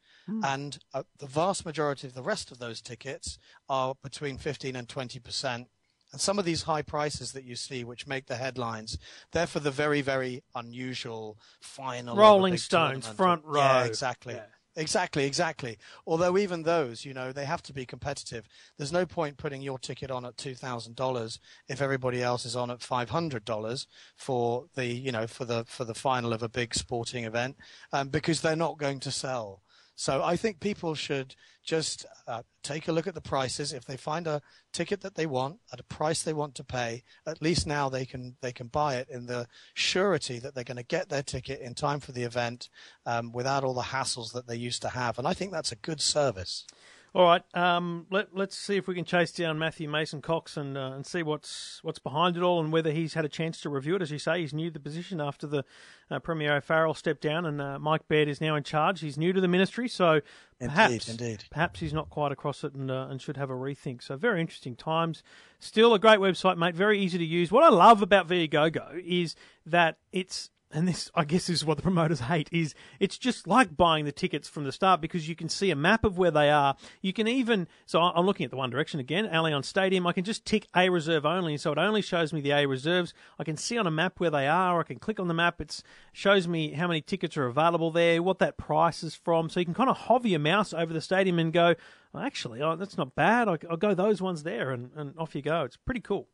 And uh, the vast majority of the rest of those tickets are between 15 and 20 percent and some of these high prices that you see, which make the headlines, they're for the very, very unusual final. Rolling Stones, tournament. front row. Yeah, exactly. Yeah. Exactly, exactly. Although even those, you know, they have to be competitive. There's no point putting your ticket on at two thousand dollars if everybody else is on at five hundred dollars for the, you know, for the for the final of a big sporting event, um, because they're not going to sell. So I think people should just uh, take a look at the prices. If they find a ticket that they want at a price they want to pay, at least now they can they can buy it in the surety that they're going to get their ticket in time for the event um, without all the hassles that they used to have. And I think that's a good service. All right, um, let, let's see if we can chase down Matthew Mason Cox and uh, and see what's what's behind it all and whether he's had a chance to review it. As you say, he's new to the position after the uh, Premier O'Farrell stepped down and uh, Mike Baird is now in charge. He's new to the ministry, so perhaps indeed. perhaps he's not quite across it and uh, and should have a rethink. So very interesting times. Still a great website, mate. Very easy to use. What I love about Viagogo is that it's and this, I guess, is what the promoters hate, is it's just like buying the tickets from the start because you can see a map of where they are. You can even, so I'm looking at the One Direction again, Allianz Stadium. I can just tick A reserve only, so it only shows me the A reserves. I can see on a map where they are. I can click on the map. It shows me how many tickets are available there, what that price is from. So you can kind of hover your mouse over the stadium and go, well, actually, oh, that's not bad. I- I'll go those ones there, and, and off you go. It's pretty cool.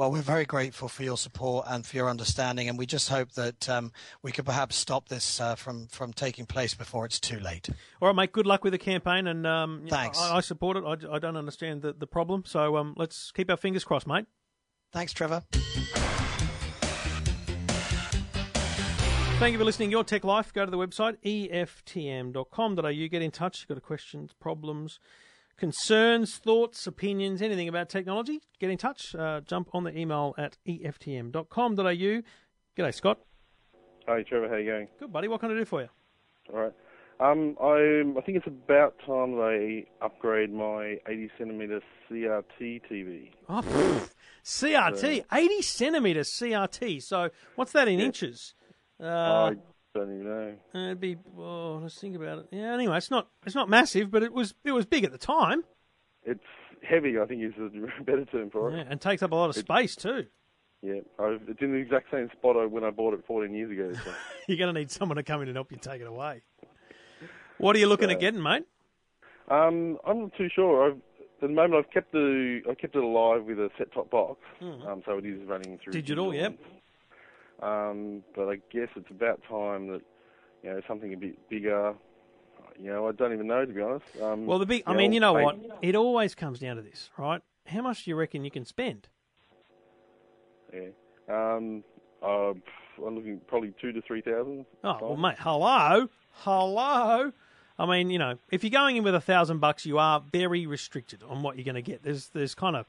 Well, we're very grateful for your support and for your understanding, and we just hope that um, we could perhaps stop this uh, from from taking place before it's too late. All right, mate. Good luck with the campaign, and um, know, Thanks. I, I support it. I, I don't understand the, the problem, so um, let's keep our fingers crossed, mate. Thanks, Trevor. Thank you for listening. Your Tech Life. Go to the website eftm.com.au. Get in touch. You've Got questions, problems, concerns, thoughts, opinions, anything about technology. Get in touch. Uh, jump on the email at eftm.com.au. G'day, Scott. Hi, Trevor. How you going? Good, buddy. What can I do for you? All right. Um, I I think it's about time they upgrade my 80 centimeter CRT TV. Oh, pff, CRT, 80 centimetre CRT. So what's that in inches? Uh, I don't even know. Uh, It'd be. Oh, let's think about it. Yeah. Anyway, it's not. It's not massive, but it was. It was big at the time. It's heavy. I think is a better term for it. Yeah, and takes up a lot of space too. Yeah, I've, it's in the exact same spot I, when I bought it 14 years ago. So. You're going to need someone to come in and help you take it away. What are you looking So- at getting, mate? um, I'm not too sure. I've, at the moment, I've kept the I kept it alive with a set-top box, Mhm. um, so it is running through Digital, yep. Um, but I guess it's about time that you know something a bit bigger. You know, I don't even know to be honest. Um, Well, the big. I mean, know, you know what? It always comes down to this, right? How much do you reckon you can spend? Yeah. Um, uh, I'm looking probably two to three thousand. Oh, well, mate, hello, hello. I mean, you know, if you're going in with a thousand bucks, you are very restricted on what you're going to get. There's, there's kind of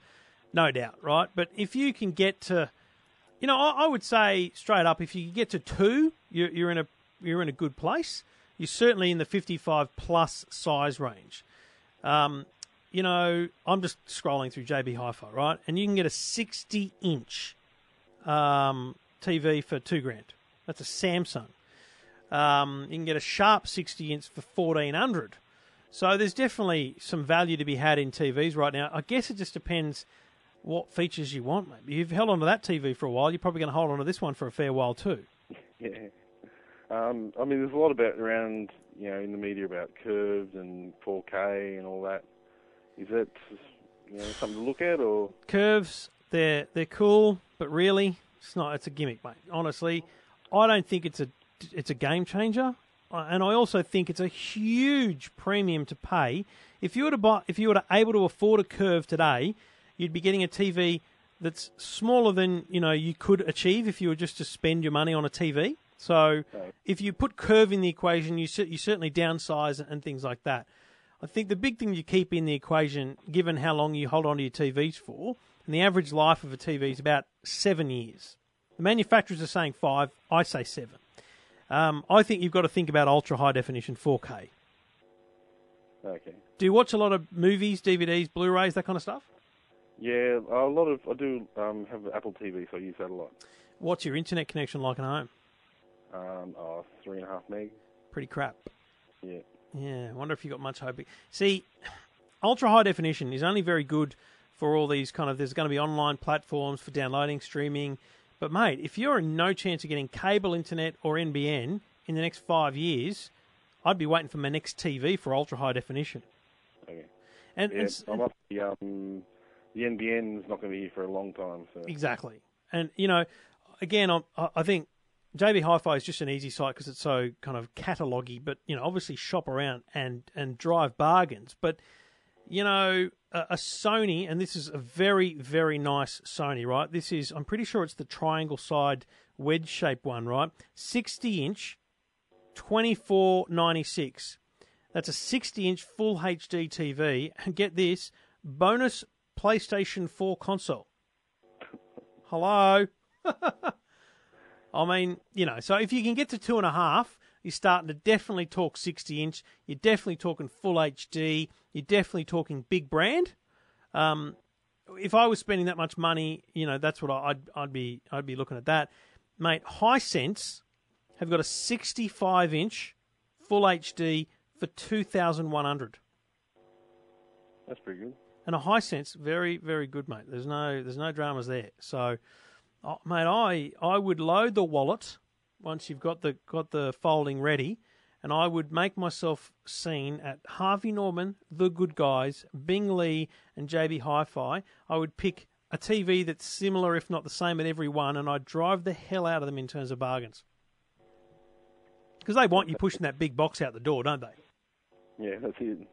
no doubt, right? But if you can get to, you know, I, I would say straight up, if you get to two, you're, you're in a, you're in a good place. You're certainly in the 55 plus size range. Um, you know, I'm just scrolling through JB Hi-Fi, right? And you can get a 60 inch um, TV for two grand. That's a Samsung. Um, you can get a sharp 60 inch for 1400. So there's definitely some value to be had in TVs right now. I guess it just depends what features you want. Maybe you've held on to that TV for a while. You're probably going to hold on to this one for a fair while too. Yeah. Um, I mean, there's a lot about around you know in the media about curves and 4K and all that. Is that you know something to look at or? Curves, they're they're cool, but really, it's not. It's a gimmick, mate. Honestly, I don't think it's a it's a game changer, Uh, and I also think it's a huge premium to pay. If you were to buy, if you were to able to afford a curve today, you'd be getting a TV that's smaller than you know you could achieve if you were just to spend your money on a TV. So if you put curve in the equation, you you certainly downsize and things like that. I think the big thing you keep in the equation, given how long you hold on to your TVs for, and the average life of a TV is about seven years. The manufacturers are saying five. I say seven. Um, I think you've got to think about ultra high definition 4K. Okay. Do you watch a lot of movies, DVDs, Blu-rays, that kind of stuff? Yeah, a lot of I do um, have Apple TV, so I use that a lot. What's your internet connection like at home? Um, oh, three and a half meg. Pretty crap. Yeah. Yeah, I wonder if you got much hope. See, ultra high definition is only very good for all these kind of. There's going to be online platforms for downloading, streaming. But mate, if you're in no chance of getting cable internet or NBN in the next five years, I'd be waiting for my next TV for ultra high definition. Okay. And, yeah, and I must be, um, the NBN is not going to be here for a long time. So Exactly. And, you know, again, I'm- I, think JB Hi-Fi is just an easy site because it's so kind of catalogy, but, you know, obviously shop around and, and drive bargains. But, you know, a, a Sony, and this is a very, very nice Sony, right? This is, I'm pretty sure it's the triangle side wedge shape one, right? 60 inch, 2496. That's a 60 inch full HD TV. And get this bonus PlayStation 4 console. Hello. I mean, you know, so if you can get to two and a half, you're starting to definitely talk 60 inch. You're definitely talking full HD. You're definitely talking big brand. Um, if I was spending that much money, you know, that's what I'd I'd be I'd be looking at that, mate. Hisense have got a 65 inch full HD for 2,100. That's pretty good. And a Hisense, very, very good, mate. There's no, there's no dramas there. So, oh, mate, I, I would load the wallet once you've got the, got the folding ready, and I would make myself seen at Harvey Norman, The Good Guys, Bing Lee, and JB Hi-Fi. I would pick a TV that's similar, if not the same, at every one, and I'd drive the hell out of them in terms of bargains. Because they want you pushing that big box out the door, don't they? Yeah, that's it.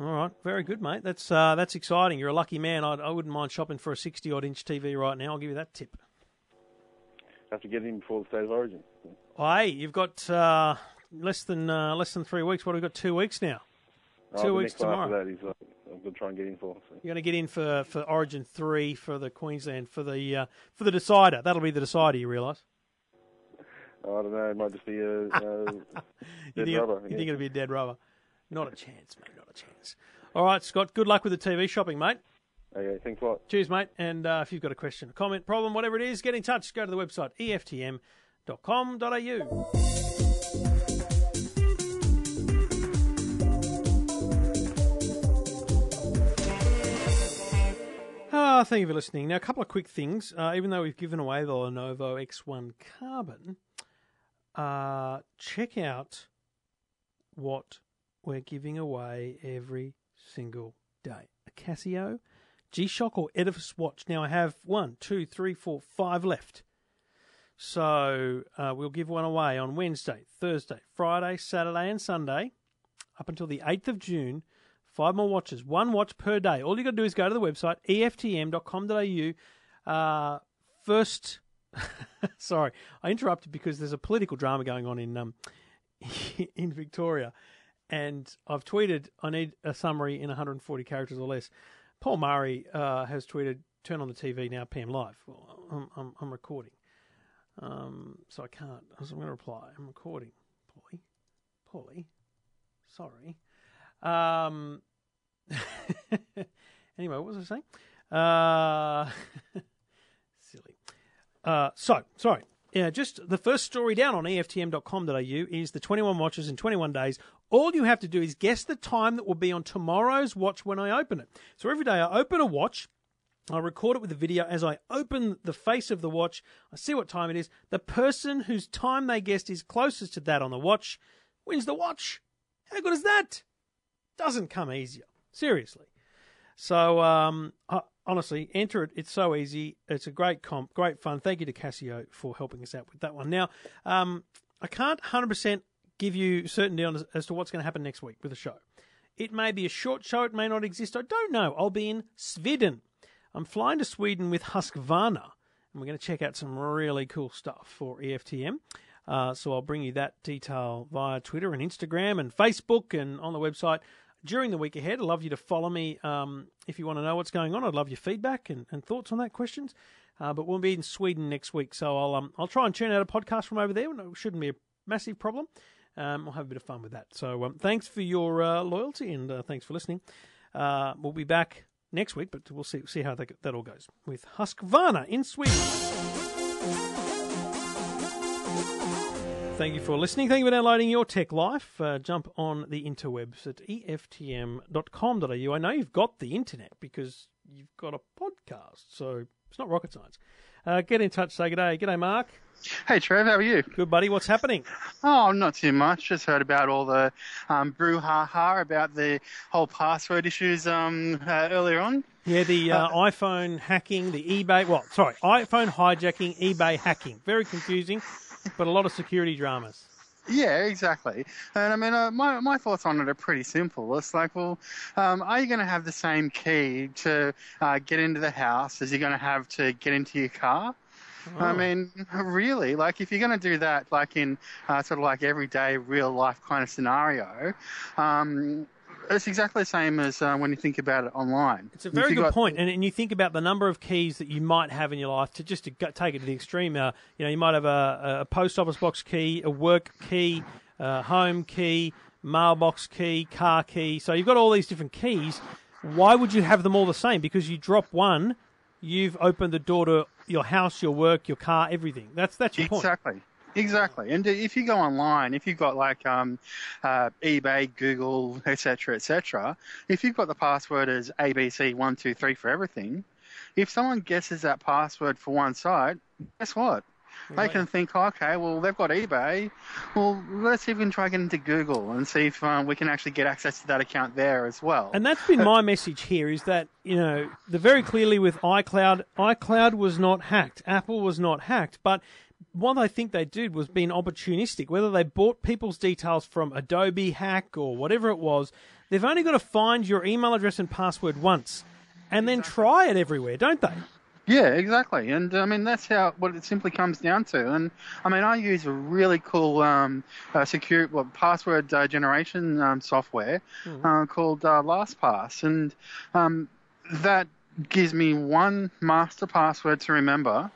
All right, very good, mate. That's uh, that's exciting. You're a lucky man. I'd, I wouldn't mind shopping for a 60 odd inch TV right now. I'll give you that tip. Have to get in before the state of origin. Oh, hey, you've got uh, less than uh, less than three weeks. What have we got? Two weeks now. Oh, Two weeks tomorrow. That is uh, I'm going to try and get in for. So. You're going to get in for, for Origin three for the Queensland for the uh, for the decider. That'll be the decider. You realise? I don't know. It might just be a, a You dead think, rubber. you yeah. think it'll be a dead rubber? Not a chance, mate. Not a chance. All right, Scott. Good luck with the TV shopping, mate. Okay, thanks a lot. Cheers, mate. And uh, if you've got a question, a comment, problem, whatever it is, get in touch. Go to the website eftm.com.au. Ah, thank you for listening. Now, a couple of quick things. Uh, even though we've given away the Lenovo X1 Carbon, uh, check out what we're giving away every single day. A Casio, G-Shock or Edifice watch. Now I have one, two, three, four, five left. So uh, we'll give one away on Wednesday, Thursday, Friday, Saturday, and Sunday up until the 8th of June. Five more watches, one watch per day. All you got to do is go to the website eftm.com.au. Uh, first, sorry, I interrupted because there's a political drama going on in um, in Victoria, and I've tweeted I need a summary in 140 characters or less. Paul Murray uh, has tweeted, "Turn on the TV now, PM Live." Well, I'm, I'm, I'm recording, um, so I can't. So I'm going to reply. I'm recording, Paulie. Paulie, sorry. Um, anyway, what was I saying? Uh, silly. Uh, so, sorry. Yeah, just the first story down on EFTM.com.au is the 21 watches in 21 days. All you have to do is guess the time that will be on tomorrow's watch when I open it. So every day I open a watch, I record it with a video as I open the face of the watch. I see what time it is. The person whose time they guessed is closest to that on the watch wins the watch. How good is that? Doesn't come easier. Seriously. So, um, uh, honestly, enter it. It's so easy. It's a great comp, great fun. Thank you to Casio for helping us out with that one. Now, um, I can't 100% give you certainty on as to what's going to happen next week with the show. It may be a short show. It may not exist. I don't know. I'll be in Sweden. I'm flying to Sweden with Husqvarna, and we're going to check out some really cool stuff for EFTM. Uh, so I'll bring you that detail via Twitter and Instagram and Facebook and on the website during the week ahead. I'd love you to follow me um, if you want to know what's going on. I'd love your feedback and, and thoughts on that questions. Uh, but we'll be in Sweden next week, so I'll um, I'll try and churn out a podcast from over there. It shouldn't be a massive problem. Um, we'll have a bit of fun with that. So um, thanks for your uh, loyalty and uh, thanks for listening. Uh, we'll be back next week, but we'll see see how that, that all goes with Husqvarna in Sweden. Thank you for listening. Thank you for downloading your tech life. Uh, jump on the interwebs at eftm.com.au. I know you've got the internet because you've got a podcast, so it's not rocket science. Uh, get in touch. Say good day. Good day, Mark. Hey Trev, how are you? Good, buddy. What's happening? Oh, not too much. Just heard about all the um, brouhaha about the whole password issues um, uh, earlier on. Yeah, the uh, iPhone hacking, the eBay. Well, sorry, iPhone hijacking, eBay hacking. Very confusing, but a lot of security dramas. Yeah, exactly. And I mean, uh, my my thoughts on it are pretty simple. It's like, well, um, are you going to have the same key to uh, get into the house as you're going to have to get into your car? I Oh. mean, really, like if you're going to do that, like in uh, sort of like everyday real life kind of scenario, um, it's exactly the same as uh, when you think about it online. It's a very good point. And, and you think about the number of keys that you might have in your life to just to go, take it to the extreme. Uh, you know, you might have a, a post office box key, a work key, a home key, mailbox key, car key. So you've got all these different keys. Why would you have them all the same? Because you drop one, you've opened the door to your house, your work, your car, everything. That's that's your point. Exactly. Exactly, and if you go online, if you've got like um, uh, eBay, Google, etc., etc., if you've got the password as ABC one two three for everything, if someone guesses that password for one site, guess what? They Right. can think, okay, well they've got eBay. Well, let's see if we can try to into Google and see if um, we can actually get access to that account there as well. And that's been my message here is that, you know, the very clearly with iCloud, iCloud was not hacked. Apple was not hacked, but what I think they did was being opportunistic. Whether they bought people's details from Adobe hack or whatever it was, they've only got to find your email address and password once and then try it everywhere, don't they? Yeah, exactly. And I mean, that's how what it simply comes down to. And I mean, I use a really cool um, uh, secure well, password uh, generation um, software uh, called uh, LastPass, and um, that gives me one master password to remember.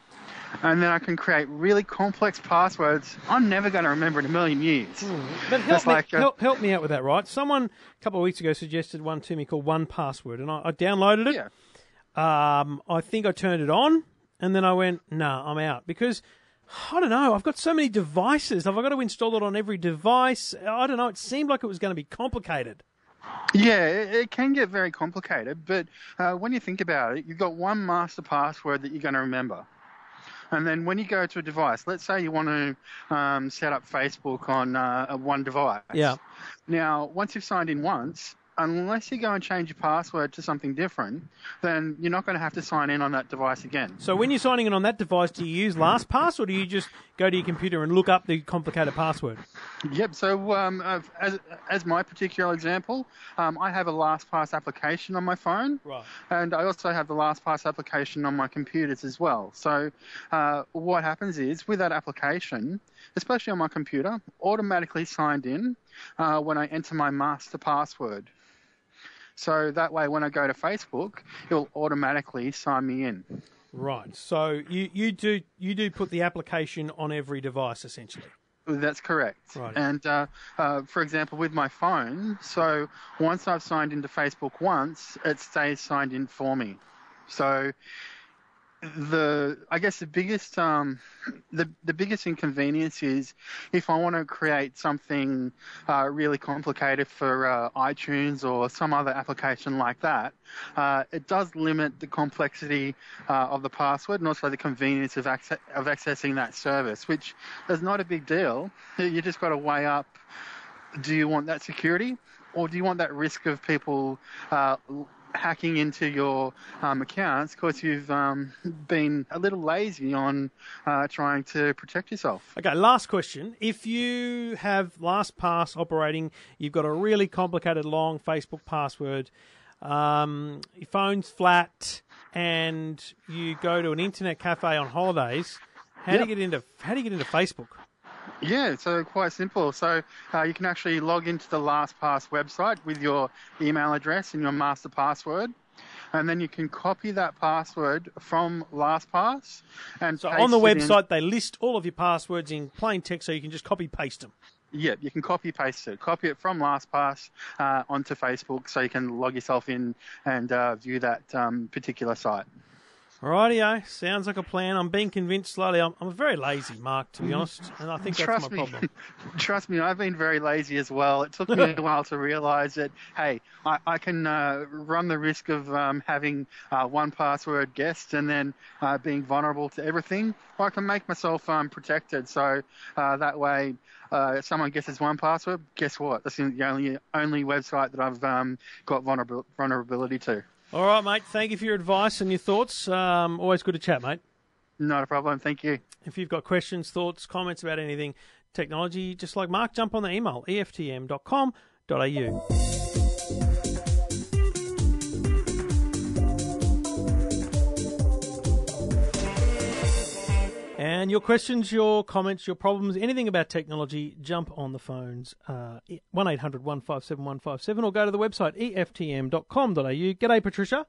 And then I can create really complex passwords I'm never going to remember in a million years. But help me, like, help, help me out with that, right? Someone a couple of weeks ago suggested one to me called 1Password, and I, I downloaded it. Um, I think I turned it on, and then I went, "No, I'm out," because I don't know. I've got so many devices. Have I got to install it on every device? I don't know. It seemed like it was going to be complicated. Yeah, it, it can get very complicated, but uh, when you think about it, you've got one master password that you're going to remember. And then when you go to a device, let's say you want to um, set up Facebook on uh, one device. Yeah. Now, once you've signed in once, unless you go and change your password to something different, then you're not going to have to sign in on that device again. So when you're signing in on that device, do you use LastPass or do you just go to your computer and look up the complicated password? Yep. So um, as as my particular example, um, I have a LastPass application on my phone, Right. and I also have the LastPass application on my computers as well. So uh, what happens is with that application, especially on my computer, automatically signed in uh, when I enter my master password. So that way, when I go to Facebook, it will automatically sign me in. Right. So you, you do you do put the application on every device essentially. That's correct. Right. And uh, uh, for example, with my phone, so once I've signed into Facebook once, it stays signed in for me. So the I guess the biggest um, the the biggest inconvenience is if I want to create something uh, really complicated for uh, iTunes or some other application like that, uh, it does limit the complexity uh, of the password and also the convenience of acce- of accessing that service, which is not a big deal. You just got to weigh up: do you want that security, or do you want that risk of people uh, hacking into your um, accounts because you've um, been a little lazy on uh, trying to protect yourself. Okay, last question. If you have LastPass operating, you've got a really complicated long Facebook password, um, your phone's flat, and you go to an internet cafe on holidays, how do you get into how do you get into Facebook? Yeah, so quite simple. So uh, you can actually log into the LastPass website with your email address and your master password. And then you can copy that password from LastPass and So on the website, they list all of your passwords in plain text, so you can just copy paste them. Yeah, you can copy paste it. Copy it from LastPass uh, onto Facebook so you can log yourself in and uh, view that um, particular site. Rightio, sounds like a plan. I'm being convinced slowly. I'm, I'm very lazy, Mark, to be honest, and I think that's Trust my me. problem. Trust me, I've been very lazy as well. It took me a while to realise that, hey, I, I can uh, run the risk of um, having uh, one password guessed and then uh, being vulnerable to everything, or I can make myself um, protected. So uh, that way, uh, if someone guesses one password, guess what? That's the only only website that I've um, got vulnerabil- vulnerability to. All right, mate. Thank you for your advice and your thoughts. Um, always good to chat, mate. Not a problem. Thank you. If you've got questions, thoughts, comments about anything technology, just like Mark, jump on the email eftm.com.au. And your questions, your comments, your problems, anything about technology, jump on the phones, uh, 1800 157 157, or go to the website eftm.com.au. G'day, Patricia.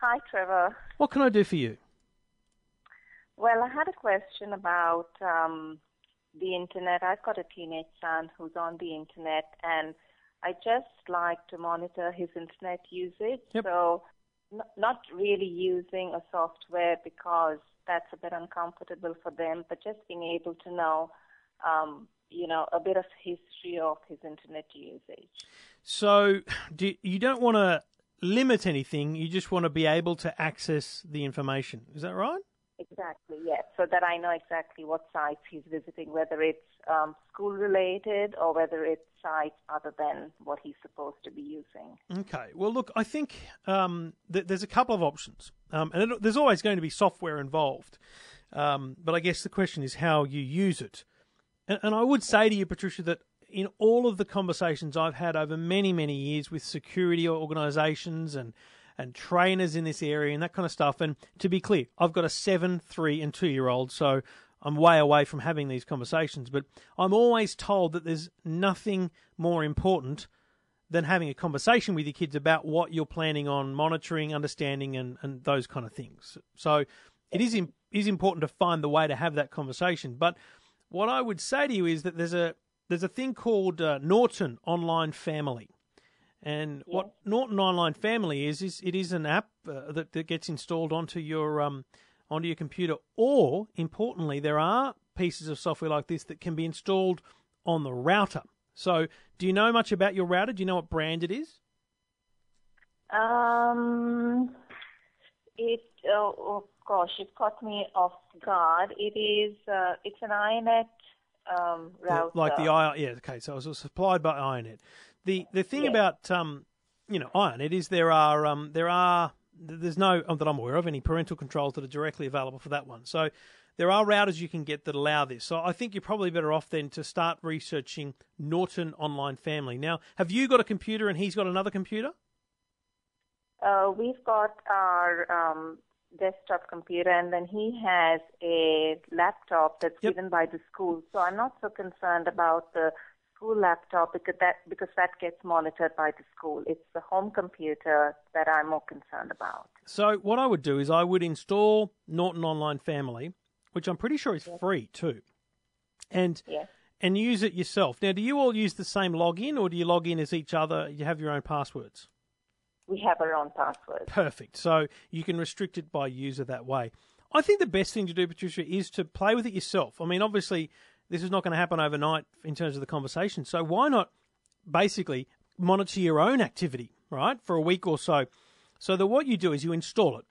Hi, Trevor. What can I do for you? Well, I had a question about um, the internet. I've got a teenage son who's on the internet, and I just like to monitor his internet usage. Yep. So not really using a software because that's a bit uncomfortable for them, but just being able to know, um, you know, a bit of history of his internet usage. So do, you don't want to limit anything. You just want to be able to access the information. Is that right? Exactly, yes. So that I know exactly what sites he's visiting, whether it's um, school related or whether it's sites other than what he's supposed to be using. Okay. Well, look, I think um, th- there's a couple of options, um, and it, there's always going to be software involved. Um, but I guess the question is how you use it. And, and I would say to you, Patricia, that in all of the conversations I've had over many, many years with security organisations and and trainers in this area and that kind of stuff. And to be clear, I've got a seven, three, and two year old, so I'm way away from having these conversations. But I'm always told that there's nothing more important than having a conversation with your kids about what you're planning on monitoring, understanding, and, and those kind of things. So it is is important to find the way to have that conversation. But what I would say to you is that there's a there's a thing called uh, Norton Online Family. And what Norton Online Family is is it is an app uh, that, that gets installed onto your um, onto your computer, or importantly, there are pieces of software like this that can be installed on the router. So, do you know much about your router? Do you know what brand it is? Um, it oh, oh gosh, it caught me off guard. It is uh, it's an iiNet um, router. Like the I yeah okay, so it was supplied by iiNet. The the thing about um, you know iiNet is there are um, there are there's no that I'm aware of any parental controls that are directly available for that one. So there are routers you can get that allow this. So I think you're probably better off then to start researching Norton Online Family. Now, have you got a computer and he's got another computer? Uh, we've got our um, desktop computer, and then he has a laptop that's given by the school. So I'm not so concerned about the school laptop because that because that gets monitored by the school. It's the home computer that I'm more concerned about. So what I would do is I would install Norton Online Family, which I'm pretty sure is free too, and Yes. and use it yourself. Now, do you all use the same login, or do you log in as each other? You have your own passwords. We have our own passwords. Perfect. So you can restrict it by user that way. I think the best thing to do, Patricia, is to play with it yourself. I mean, obviously, this is not going to happen overnight in terms of the conversation. So why not basically monitor your own activity, right, for a week or so? So that what you do is you install it.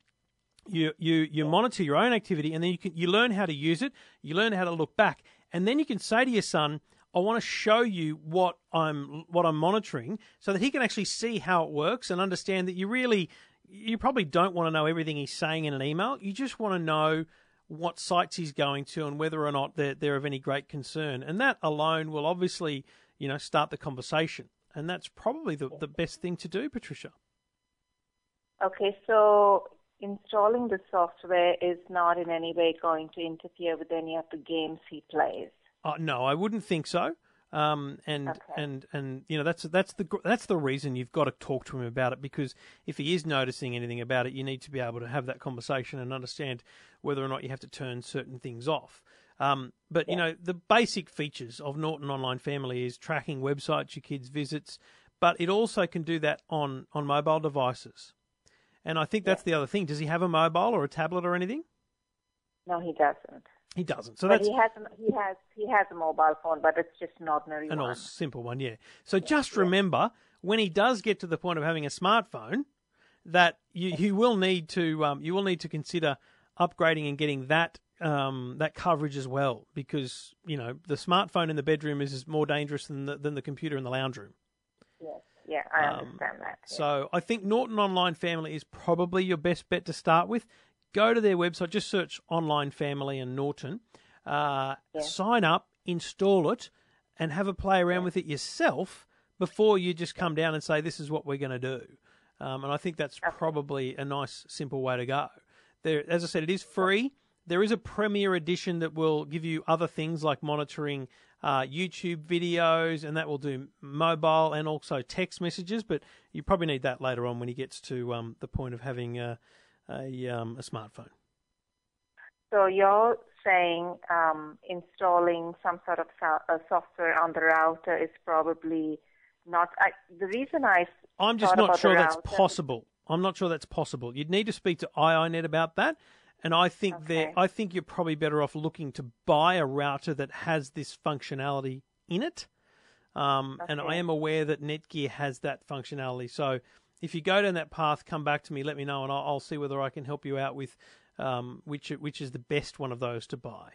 You you you monitor your own activity, and then you can you learn how to use it. You learn how to look back, and then you can say to your son, "I want to show you what I'm what I'm monitoring," so that he can actually see how it works and understand that you really you probably don't want to know everything he's saying in an email. You just want to know what sites he's going to and whether or not they're, they're of any great concern. And that alone will obviously, you know, start the conversation. And that's probably the, the best thing to do, Patricia. Okay, so installing the software is not in any way going to interfere with any of the games he plays. Uh, no, I wouldn't think so. Um, and and and you know that's that's the that's the reason you've got to talk to him about it because if he is noticing anything about it, you need to be able to have that conversation and understand whether or not you have to turn certain things off. Um, but you know the basic features of Norton Online Family is tracking websites your kids visits, but it also can do that on on mobile devices. And I think that's the other thing. Does he have a mobile or a tablet or anything? No, he doesn't. He doesn't. So but that's he has a, he has he has a mobile phone, but it's just an ordinary an one. all simple one, yeah. So just remember when he does get to the point of having a smartphone, that you, you will need to um, you will need to consider upgrading and getting that um, that coverage as well, because you know the smartphone in the bedroom is, more dangerous than the, than the computer in the lounge room. Yes, yeah, I Um, understand that. So I think Norton Online Family is probably your best bet to start with. Go to their website, just search Online Family and Norton. Uh, Sign up, install it, and have a play around with it yourself before you just come down and say, "This is what we're going to do." Um, and I think that's probably a nice, simple way to go. There, as I said, it is free. There is a Premier edition that will give you other things like monitoring uh, YouTube videos, and that will do mobile and also text messages. But you probably need that later on when he gets to um, the point of having uh, a, um, a smartphone. So you're saying um, installing some sort of so- uh, software on the router is probably not. I, the reason I I'm just not sure that's router- possible. I'm not sure that's possible. You'd need to speak to iiNet about that. And I think that I think you're probably better off looking to buy a router that has this functionality in it. Um, And I am aware that Netgear has that functionality. So if you go down that path, come back to me, let me know, and I'll, I'll see whether I can help you out with um, which which is the best one of those to buy.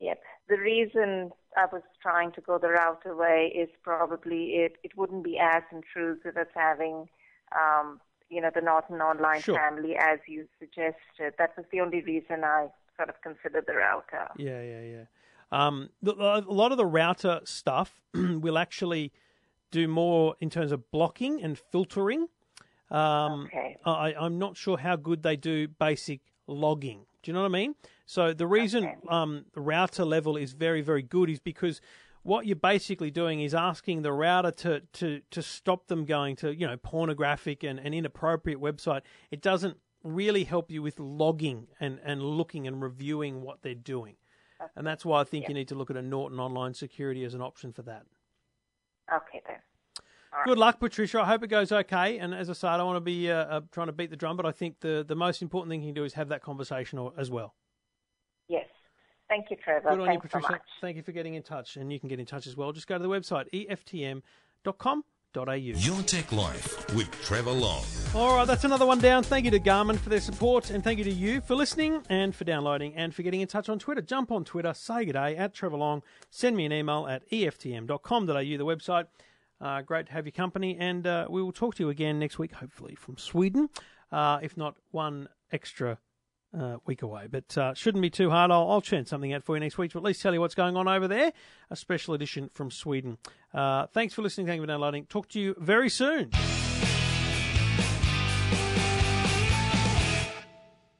Yep. The reason I was trying to go the router way is probably it, it wouldn't be as intrusive as having, um, you know, the Norton Online Sure. family as you suggested. That was the only reason I sort of considered the router. Yeah, yeah, yeah. Um, a lot of the router stuff will actually do more in terms of blocking and filtering. Um, Okay. I, I'm not sure how good they do basic logging. Do you know what I mean? So the reason um, the router level is very, very good is because what you're basically doing is asking the router to, to, to stop them going to you know pornographic and, and inappropriate website. It doesn't really help you with logging and, and looking and reviewing what they're doing. And that's why I think you need to look at a Norton Online Security as an option for that. Okay then. Good luck, Patricia. I hope it goes okay. And as I say, I don't want to be uh, uh, trying to beat the drum, but I think the, the most important thing you can do is have that conversation as well. Yes. Thank you, Trevor. Good on you, Thanks so Patricia. much. Thank you for getting in touch. And you can get in touch as well. Just go to the website, E eftm.com.au. Your Tech Life with Trevor Long. All right, that's another one down. Thank you to Garmin for their support, and thank you to you for listening and for downloading and for getting in touch on Twitter. Jump on Twitter, say good day at Trevor Long, send me an email at eftm.com.au, the website. Uh, great to have your company, and uh, we will talk to you again next week, hopefully from Sweden, uh, if not one extra uh, week away. But uh, shouldn't be too hard. I'll, I'll churn something out for you next week to at least tell you what's going on over there. A special edition from Sweden. Uh, thanks for listening. Thank you for downloading. Talk to you very soon.